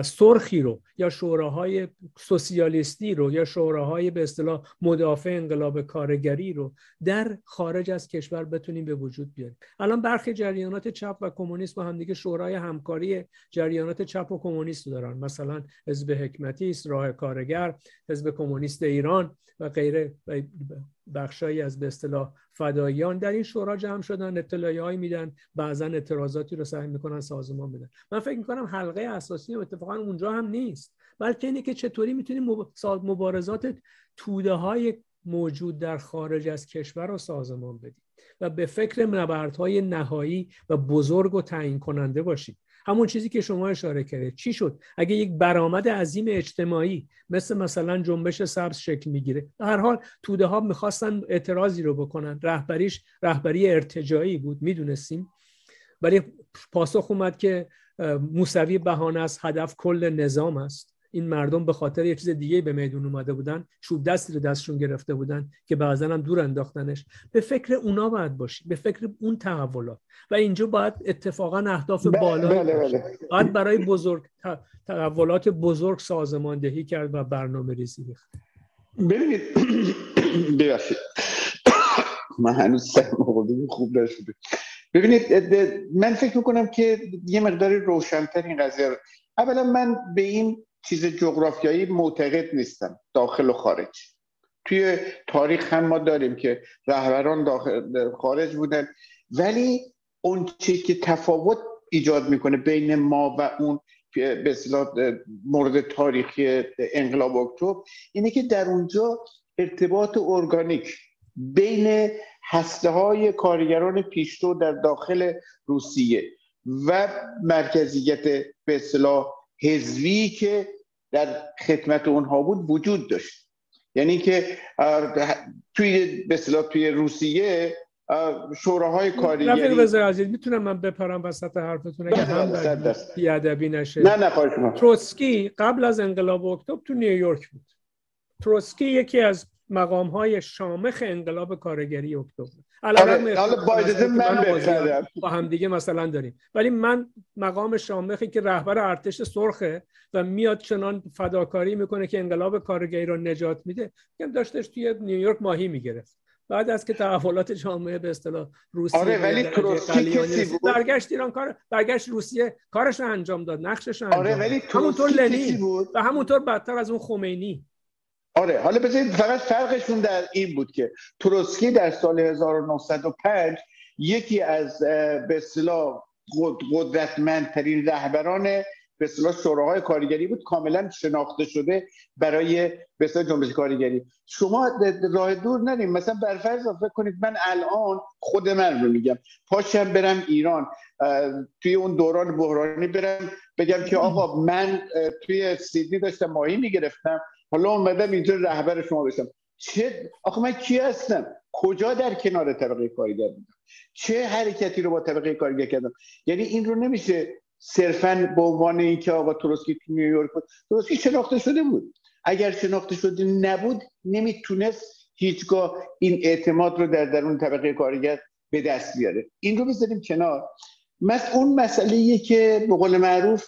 سرخی رو یا شوراهای سوسیالیستی رو یا شوراهای به اصطلاح مدافع انقلاب کارگری رو در خارج از کشور بتونیم به وجود بیاریم. الان برخی جریانات چپ و کمونیست با همدیگه شورای همکاری جریانات چپ و کمونیست دارن. مثلا حزب حکمتی است راه کارگر حزب کمونیست ایران و غیره. بخشایی از به اصطلاح فداییان در این شورا جمع شدن اطلاعی میدن بعضا اعتراضاتی رو سعی می‌کنن سازمان بدن. من فکر می‌کنم حلقه اساسی اتفاقا اونجا هم نیست. بلکه اینه که چطوری می‌تونیم مبارزات توده های موجود در خارج از کشور رو سازمان بدیم و به فکر نبردهای نهایی و بزرگ و تعیین کننده باشیم همون چیزی که شما اشاره کردید. چی شد؟ اگه یک برآمد عظیم اجتماعی مثل مثلا جنبش سبز شکل می‌گیره هر حال توده ها می‌خواستن اعتراضی رو بکنن. رهبریش رهبری ارتجایی بود می‌دونستیم. ولی پاسخ اومد که موسوی بهانه است هدف کل نظام است. این مردم به خاطر یه چیز دیگه به میدون اومده بودن چوب دستی رو دستشون گرفته بودن که بعضا هم دور انداختنش. به فکر اونا باید باشی به فکر اون تحولات. و اینجا باید اتفاقا اهداف بله، بالا بله، بله. باید برای بزرگ تحولات بزرگ سازماندهی کرد و برنامه ریزی ببینید [COUGHS] ببخشید. [COUGHS] من هنوز سرم خوب نشده. ببینید من فکر می‌کنم که یه مقداری روشنتر این قضیه رو. اولا من به این چیز جغرافیایی معتقد نیستم داخل و خارج. توی تاریخ هم ما داریم که رهبران داخل خارج بودن. ولی اون چی که تفاوت ایجاد می‌کنه بین ما و اون به مورد تاریخی انقلاب اکتبر اینه که در اونجا ارتباط ارگانیک بین هسته های کارگران پیشرو در داخل روسیه و مرکزیت به اصطلاح حزبی که در خدمت اونها بود وجود داشت. یعنی که توی به توی روسیه شوراهای کاری رفیق وزیر عزیز می‌تونم من بپرم وسط حرفتون اگه هم بیادبی نشه. نه نه تروسکی قبل از انقلاب اکتبر تو نیویورک بود. تروسکی یکی از مقام های شامخ انقلاب کارگری اکتبر. آره، حالا من با هم دیگه مثلا داریم. ولی من مقام شامخی که رهبر ارتش سرخه و میاد چنان فداکاری می‌کنه که انقلاب کارگری رو نجات میده میگم داشتش توی نیویورک ماهی می‌گرفت. بعد از که تحولات جامعه به اصطلاح روسیه آره ولی بود؟ برگشت ایران کار برگشت روسیه کارش رو انجام داد نقشش رو آره ولی همونطور لنین بود؟ و همونطور بدتر از اون خمینی. آره حالا بذارید فقط فرقشون در این بود که تروسکی در سال 1905 یکی از به اصطلاح قدرتمندترین رهبران به اصطلاح شوراهای کاریگری بود کاملا شناخته شده برای به اصطلاح جنبش کارگری. شما راه دور نریم مثلا برفرض فکر کنید من الان خود من رو میگم پاشم برم ایران توی اون دوران بحرانی برم بگم که آقا من توی سیدنی داشتم ماهی می‌گرفتم حالا اومدم اینجا رهبر شما بشم. چه آخه من کی هستم؟ کجا در کنار طبقه کارگر بودم؟ چه حرکتی رو با طبقه کارگر کردم؟ یعنی این رو نمیشه صرفا به عنوان اینکه آقا تروسکی تو نیویورک بود. تروسکی شناخته شده بود. اگر شناخته شده نبود نمی‌تونست هیچگاه این اعتماد رو در درون طبقه کارگر به دست بیاره. این رو بذاریم کنار. مثل اون مسئله که به قول معروف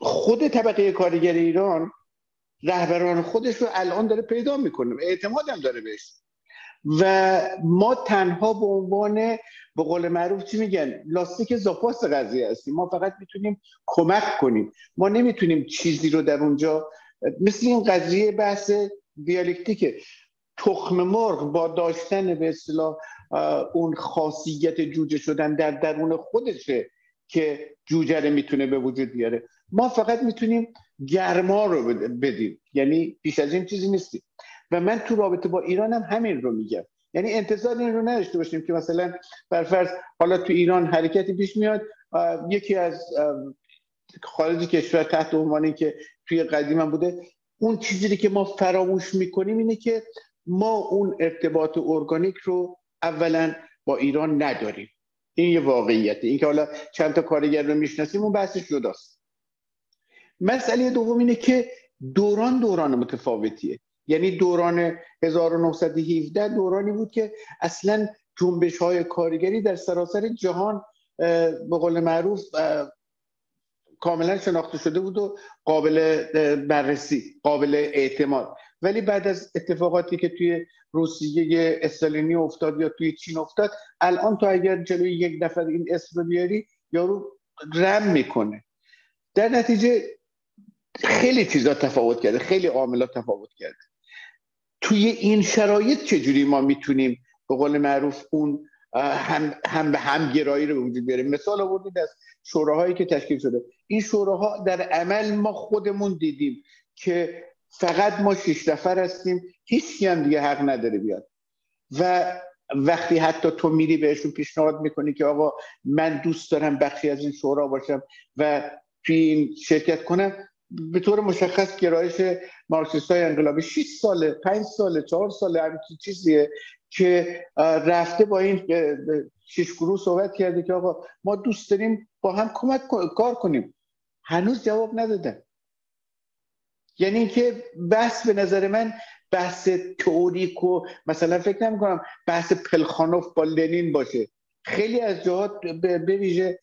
خود طبقه کارگر ایران رهبران خودش رو الان داره پیدا می‌کنه. اعتمادم داره بهش. و ما تنها به عنوان به قول معروف چی میگن؟ لاستیک زاپاس قضیه هستیم. ما فقط می‌تونیم کمک کنیم. ما نمی‌تونیم چیزی رو در اونجا مثل این قضیه بحث دیالکتیکه تخم مرغ با داشتن به اصطلاح اون خاصیت جوجه شدن در درون خودشه که جوجه رو می‌تونه به وجود بیاره. ما فقط می‌تونیم گرما رو بدیم. یعنی پیش از این چیزی نیستیم. و من تو رابطه با ایران هم همین رو میگم. یعنی انتظار این رو نداشته باشیم که مثلا برفرض حالا تو ایران حرکتی پیش میاد یکی از خارج کشور تحت عنوانی که توی قدیم بوده اون چیزی که ما فراموش می‌کنیم اینه که ما اون ارتباط ارگانیک رو اولا با ایران نداریم. این یه واقعیته. اینکه حالا چند تا کارگر رو می‌شناسیم اون بحثش جداست. مسئله دوم اینه که دوران دوران متفاوتیه. یعنی دوران 1917 دورانی بود که اصلا جنبش های کارگری در سراسر جهان به قول معروف کاملا شناخته شده بود و قابل بررسی قابل اعتماد. ولی بعد از اتفاقاتی که توی روسیه استالینی افتاد یا توی چین افتاد الان تو اگر جلوی یک نفر این اسم رو بیاری یارو رم می‌کنه. در نتیجه خیلی چیزا تفاوت کرده خیلی عاملات تفاوت کرده. توی این شرایط چجوری ما می‌تونیم به قول معروف اون هم, هم به همگرایی رو به وجود بیاریم؟ مثال آوردید از شوراهایی که تشکیل شده. این شوراها در عمل ما خودمون دیدیم که فقط ما شش نفر هستیم هیچ هم دیگه حق نداره بیاد. و وقتی حتی تو میری بهشون پیشنهاد می‌کنی که آقا من دوست دارم بخشی از این شورا باشم و توی این شرکت کنم به طور مشخص گرایش مارکسیست های انقلابی. 6 ساله 5 ساله 4 ساله همچین چیزیه که رفته با این شش گروه صحبت کرده که آقا ما دوست داریم با هم کمک کار کنیم. هنوز جواب ندادن یعنی اینکه بحث به نظر من بحث تئوریک و مثلا فکر نمی کنم بحث پلخانوف با لنین باشه. خیلی از جهات به ویژه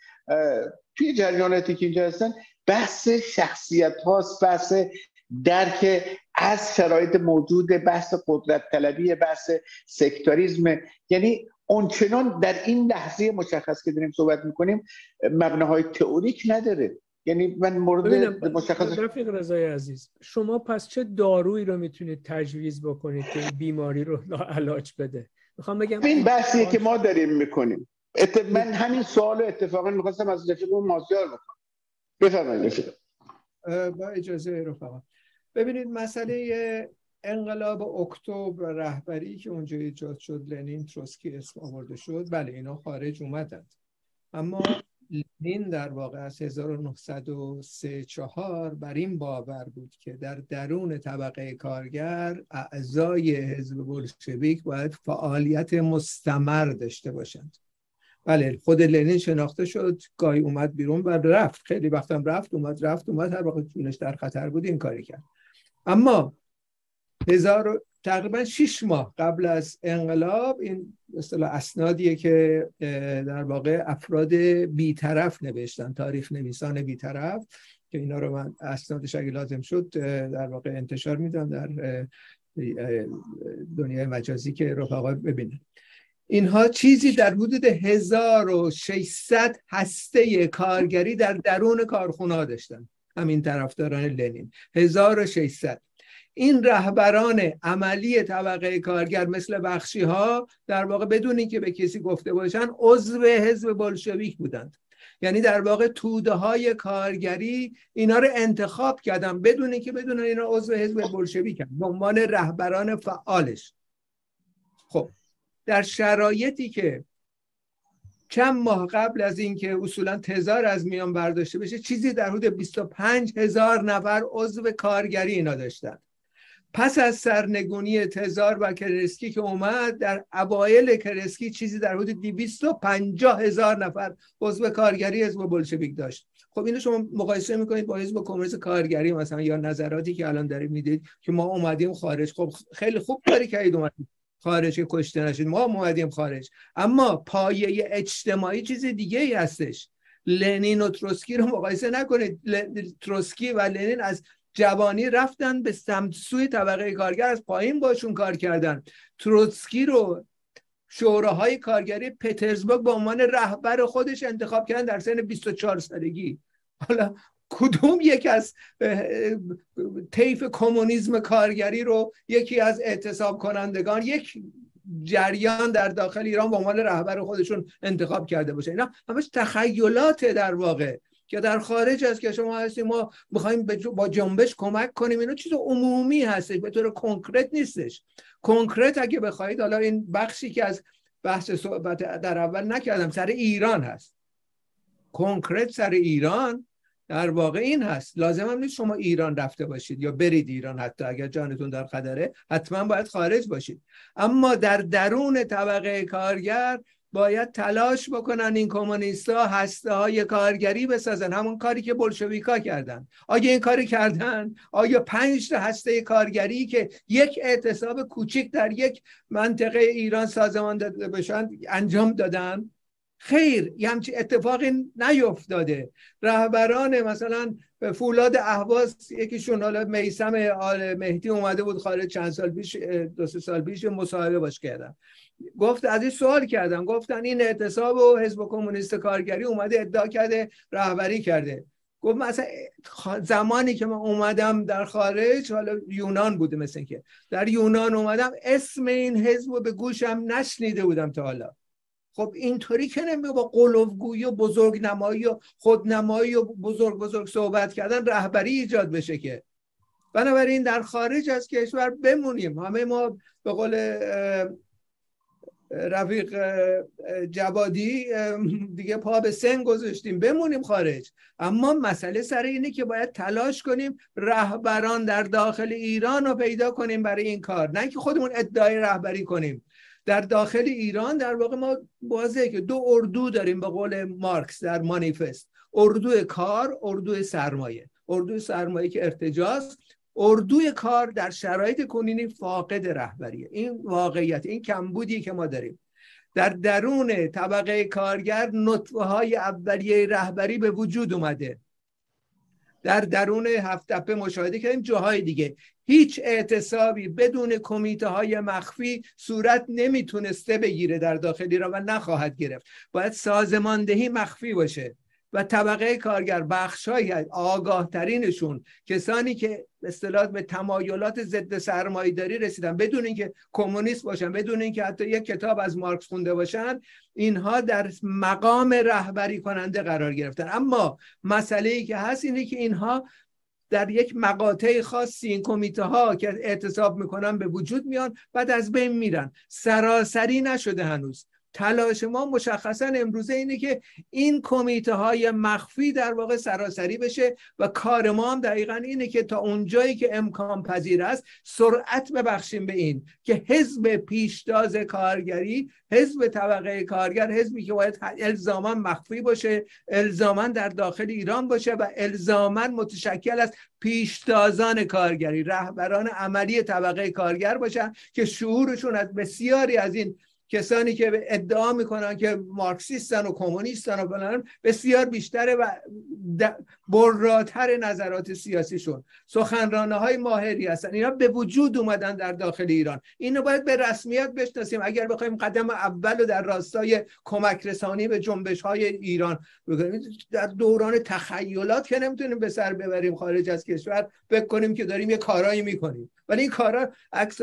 توی جریاناتی که اینجا هستن بحث شخصیت هاست بحث درک از شرایط موجود بحث قدرت طلبی بحث سکتاریزم. یعنی اونچنان در این لحظه مشخص که داریم صحبت می‌کنیم مبناهای تئوریک نداره. یعنی من مورد مشخص رفیق رضای عزیز شما پس چه دارویی رو می‌تونید تجویز بکنید که این بیماری رو علاج بده؟ می‌خوام بگم این بحثیه که ما داریم می‌کنیم. من همین سوال اتفاقا می‌خواستم از رفیق مازیار بکنم. بفرمایید. با اجازه رفقا. ببینید مسئله انقلاب اکتبر رهبری که اونجا ایجاد شد لنین تروسکی اسم آورده شد بله اینا خارج اومدند اما لنین در واقع از 1903 4 بر این باور بود که در درون طبقه کارگر اعضای حزب بلشویک باید فعالیت مستمر داشته باشند. بله خود لنین شناخته شد گاهی اومد بیرون و رفت. خیلی وقتم رفت اومد رفت اومد. هر وقت جونش در خطر بود این کاری کرد. اما هزار تقریبا شیش ماه قبل از انقلاب این مثلا اسنادیه که در واقع افراد بیطرف نوشتن تاریخ نویسان بیطرف که اینا رو من اسنادش اگه لازم شد در واقع انتشار میدم در دنیای مجازی که رفقا ببینن. اینها چیزی در حدود 1600 هسته کارگری در درون کارخونه داشتن. همین طرفداران لنین. 1600 این رهبران عملی طبقه کارگر مثل بخشی ها در واقع بدون اینکه به کسی گفته باشن عضو حزب بلشویک بودند. یعنی در واقع توده های کارگری اینا رو انتخاب کردن بدون اینکه بدون اینا عضو حزب بلشویک به عنوان رهبران فعالش. در شرایطی که چند ماه قبل از اینکه اصولا تزار از میان برداشته بشه چیزی در حدود 25 هزار نفر عضو کارگری اینا داشتن. پس از سرنگونی تزار و کرسکی که اومد در اوایل کرسکی چیزی در حدود 250 هزار نفر عضو کارگری حزب بلشویک داشت. خب اینو شما مقایسه می‌کنید با حزب کمونیست کارگری مثلا یا نظراتی که الان دارید می‌دید که ما اومدیم خارج. خب خیلی خوب کاری کردید اومدید. خارج که کشته نشید ما اومدیم خارج. اما پایه اجتماعی چیز دیگه ای هستش. لنین و تروسکی رو مقایسه نکنید. تروسکی و لنین از جوانی رفتن به سمت سوی طبقه کارگر از پایین باشون کار کردن. تروسکی رو شوراهای کارگری پترزبورگ به عنوان رهبر خودش انتخاب کردن در سن 24 سالگی. حالا کدوم یک از طیف کمونیسم کارگری رو یکی از اعتصاب کنندگان یک جریان در داخل ایران به عنوان رهبر خودشون انتخاب کرده باشه. اینا همش تخیلات در واقع که در خارج از که شما هستیم ما می‌خوایم با جنبش کمک کنیم. اینا چیز عمومی هستش به طور کنکرت نیستش. کنکرت اگه بخواید حالا این بخشی که از بحث صحبت در اول نکردم سر ایران هست. کنکرت سر ایران در واقع این هست. لازم هم نیست شما ایران رفته باشید یا برید ایران حتی اگر جانتون در خطره حتما باید خارج باشید. اما در درون طبقه کارگر باید تلاش بکنن این کمونیستا هسته های کارگری بسازن. همون کاری که بلشویکا کردن. آیا این کاری کردن؟ آیا پنج تا هسته کارگری که یک اعتصاب کوچیک در یک منطقه ایران سازمان داده بشن انجام دادن؟ خیر یه همچین اتفاقی نیفتاده رهبران مثلا فولاد اهواز یکیشون حالا میسم آل مهدی اومده بود خارج چند سال پیش دو سال پیش مصاحبه باش کردم. گفت از این سوال کردم گفتن این اعتصاب و حزب کمونیست کارگری اومده ادعا کرده رهبری کرده. گفت مثلا زمانی که من اومدم در خارج حالا یونان بوده مثل که در یونان اومدم اسم این حزب رو به گوشم نشنیده بودم تا حالا. خب اینطوری که نمی با قلوفگویی و بزرگ نمایی و خودنمایی و بزرگ بزرگ صحبت کردن رهبری ایجاد بشه که. بنابراین در خارج از کشور بمونیم. همه ما به قول رفیق جوادی دیگه پا به سن گذاشتیم. بمونیم خارج. اما مسئله سر اینه که باید تلاش کنیم رهبران در داخل ایران رو پیدا کنیم برای این کار. نه که خودمون ادعای رهبری کنیم. در داخل ایران در واقع ما بازه که دو اردو داریم به قول مارکس در مانیفست. اردو کار اردو سرمایه. اردو سرمایه که ارتجاست. اردوی کار در شرایط کنونی فاقد رهبریه. این واقعیت این کمبودی که ما داریم. در درون طبقه کارگر نطفه های اولیه رهبری به وجود اومده. در درون هفت مشاهده کردیم جاهای دیگه. هیچ اعتصابی بدون کمیته های مخفی صورت نمی‌تونسته بگیره در داخلی را و نخواهد گرفت. باید سازماندهی مخفی باشه و طبقه کارگر بخش های آگاه ترینشون کسانی که اصطلاح به تمایلات ضد سرمایه‌داری رسیدن بدون اینکه کمونیست باشن بدون اینکه حتی یک کتاب از مارکس خونده باشن اینها در مقام رهبری کننده قرار گرفتن. اما مسئله ای که هست اینه که اینها در یک مقاطع خاصی این کمیته ها که اعتصاب می‌کنن به وجود میان بعد از بین میرن. سراسری نشده هنوز. تلاش ما مشخصا امروزه اینه که این کمیته های مخفی در واقع سراسری بشه و کار ما هم دقیقا اینه که تا اونجایی که امکان پذیر است سرعت ببخشیم به این که حزب پیشتاز کارگری حزب طبقه کارگر حزبی که باید الزاما مخفی باشه الزاما در داخل ایران باشه و الزاما متشکل از پیشتازان کارگری رهبران عملی طبقه کارگر باشن که شعورشون از بسیاری از این کسانی که ادعا می‌کنن که مارکسیستن و کمونیستن و فلان بسیار بیشتره و براتر نظرات سیاسیشون. سخنرانه های ماهری هستن. اینا به وجود اومدن در داخل ایران. اینو باید به رسمیت بشناسیم. اگر بخوایم قدم اول رو در راستای کمک رسانی به جنبش های ایران بکنیم در دوران تخیلات که نمی‌تونیم به سر ببریم خارج از کشور بکنیم که داریم یه کارایی می‌کنیم. ولی این کارا عکس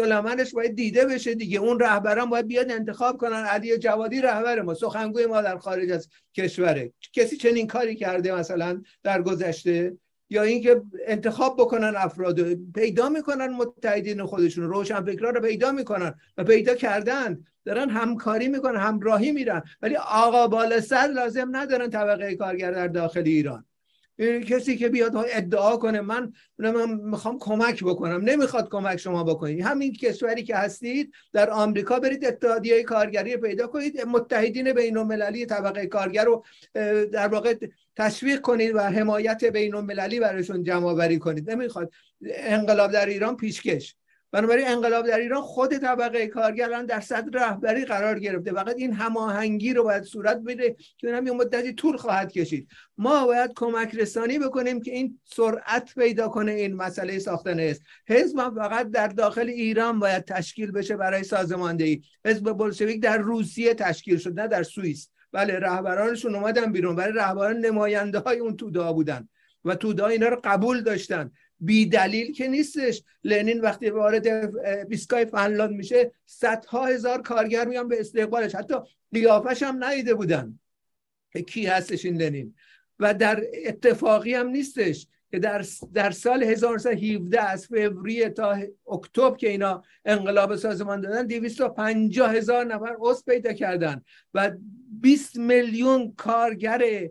باید دیده بشه دیگه. اون رهبران باید بیاد انتخاب کنن علی جوادی رهبر ما سخنگوی ما در خارج از کشوره. کسی چنین کاری کرده مثلا در گذشته؟ یا اینکه انتخاب بکنن افراد پیدا می‌کنن متحدین خودشون روشن فکرها رو پیدا می‌کنن و پیدا کردن. دارن همکاری می‌کنن همراهی میرن. ولی آقا بالسر لازم ندارن طبقه کارگر در داخل ایران. کسی که بیاد ادعا کنه من من می‌خوام کمک بکنم. نمی‌خواد کمک شما بکنید. همین کشوری که هستید در آمریکا برید اتحادیه کارگری پیدا کنید. متحدین بین المللی طبقه کارگر رو در واقع تشویق کنید و حمایت بین المللی برایشون جمع بری کنید. نمی‌خواد انقلاب در ایران پیشکش. بنابراین انقلاب در ایران خود طبقه کارگران در صدر رهبری قرار گرفته. فقط این هماهنگی رو باید صورت بده که یه مدتی طول خواهد کشید. ما باید کمک رسانی بکنیم که این سرعت پیدا کنه این مسئله ساختن است حزب فقط در داخل ایران باید تشکیل بشه برای سازماندهی. حزب بلشویک در روسیه تشکیل شد نه در سوئیس. بله رهبرانشون اومدن بیرون ولی رهبران نماینده های اون توده بودن و توده اینا رو قبول داشتن. بی دلیل که نیستش. لنین وقتی وارد بیسکای فنلاند میشه صدها هزار کارگر میان به استقبالش. حتی قیافش هم ندیده بودن کی هستش این لنین. و در اتفاقی هم نیستش که در, در سال 1917 از فوریه تا اکتبر که اینا انقلاب سازمان دادن 250 هزار نفر عضو پیدا کردن و 20 میلیون کارگر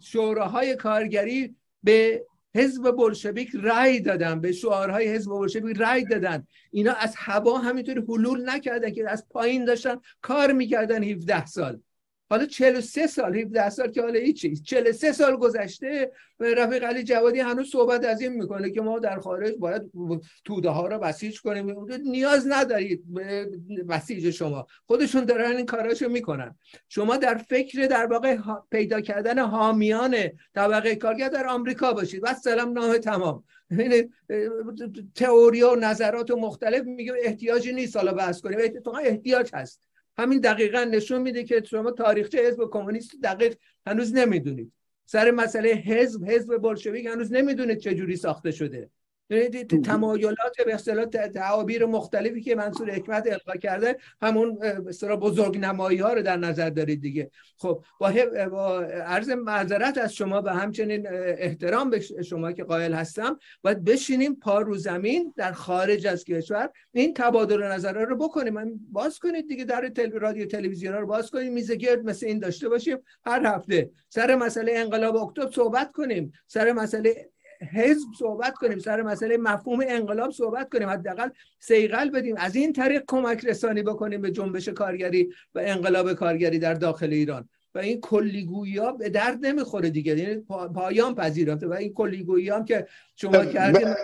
شوراهای کارگری به حزب بلشویک رای دادن به شعارهای حزب بلشویک رای دادن. اینا از هوا همینطوری حلول نکردن که از پایین داشتن کار می‌کردن 17 سال. حالا 43 سال 17 سال که حالا هیچی. 43 سال گذشته رفیق علی جوادی هنوز صحبت از این می‌کنه که ما در خارج باید توده ها رو بسیج کنیم. نیاز ندارید به بسیج شما. خودشون دارن این کاراشو می‌کنن. شما در فکر در واقع پیدا کردن حامیان طبقه کارگر در آمریکا باشید. و سلام نامه تمام. یعنی، تئوری و نظرات و مختلف میگه احتیاجی نیست حالا بحث کنیم. اتفاقا احتیاج هست. همین دقیقا نشون میده که شما تاریخچه حزب کمونیست دقیق هنوز نمی‌دونید. سر مسئله حزب حزب بلشویک هنوز نمی‌دونید چه جوری ساخته شده. تمایلات به اصطلاح تعابیر مختلفی که منصور حکمت القا کرده همون به بزرگ نمایی ها رو در نظر دارید دیگه. خب با, با عرض معذرت از شما و همچنین احترام به شما که قائل هستم باید بشینیم پا رو زمین در خارج از کشور. این تبادل نظرها رو بکنیم. من باز کنید دیگه در تل... رادیو تلویزیون رو باز کنیم. میز گرد مثل این داشته باشیم. هر هفته سر مسئله انقلاب اکتبر صحبت کنیم. سر مسئله حزب صحبت کنیم سر مسئله مفهوم انقلاب صحبت کنیم حداقل سیقل بدیم. از این طریق کمک رسانی بکنیم به جنبش کارگری و انقلاب کارگری در داخل ایران. و این کلیگویی ها به درد نمی‌خوره دیگه. یعنی پایان پذیرفته و این کلیگویی هم که شما کردیم.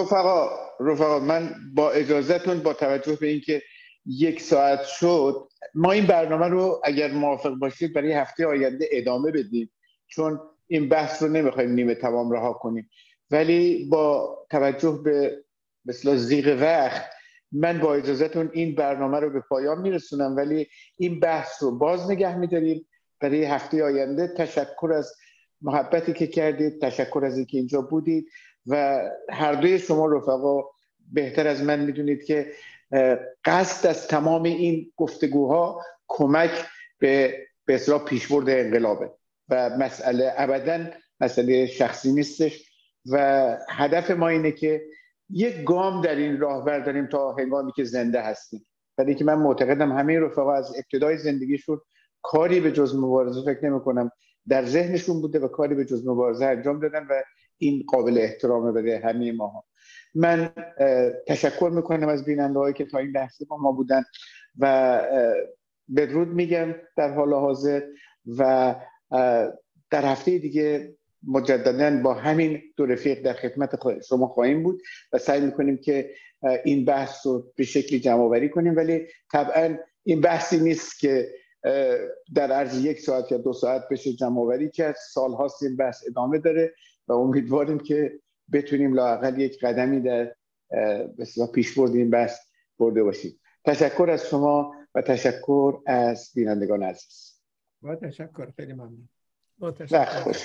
رفقا رفقا من با اجازهتون با توجه به اینکه یک ساعت شد ما این برنامه رو اگر موافق باشید برای هفته آینده ادامه بدیم. چون این بحث رو نمی‌خوایم نیمه تمام رها کنیم. ولی با توجه به مثلا زیغ وقت من با اجازهتون این برنامه رو به پایان میرسونم. ولی این بحث رو باز نگه میداریم برای هفته آینده تشکر از محبتی که کردید تشکر از اینکه اینجا بودید و هر دوی شما رفقا بهتر از من می‌دونید که قصد از تمام این گفتگوها کمک به به اصلاح پیشبرد انقلابه. و مسئله ابدا مسئله شخصی نیستش. و هدف ما اینه که یک گام در این راه برداریم تا هنگامی که زنده هستیم. ولی که من معتقدم همه رفقا از ابتدای زندگیشون کاری به جز مبارزه فکر نمی کنم. در ذهنشون بوده و کاری به جز مبارزه انجام دادن و این قابل احترامه برای همه ما من تشکر می‌کنم از بیننده هایی که تا این لحظه با ما بودن و بدرود میگم در حال حاضر و در هفته دیگه مجددا با همین دو رفیق در خدمت شما خواهیم بود و سعی می‌کنیم که این بحث رو به شکلی جمع آوری کنیم. ولی طبعا این بحثی نیست که در عرض یک ساعت یا دو ساعت بشه جمع آوری کرد. سال هاست این بحث ادامه داره و امیدواریم که بتونیم لاقل یک قدمی در پیش پیشبرد این بحث برده باشیم. تشکر از شما و تشکر از بینندگان عزیز. با تشکر خیلی ممنون. با تشکر.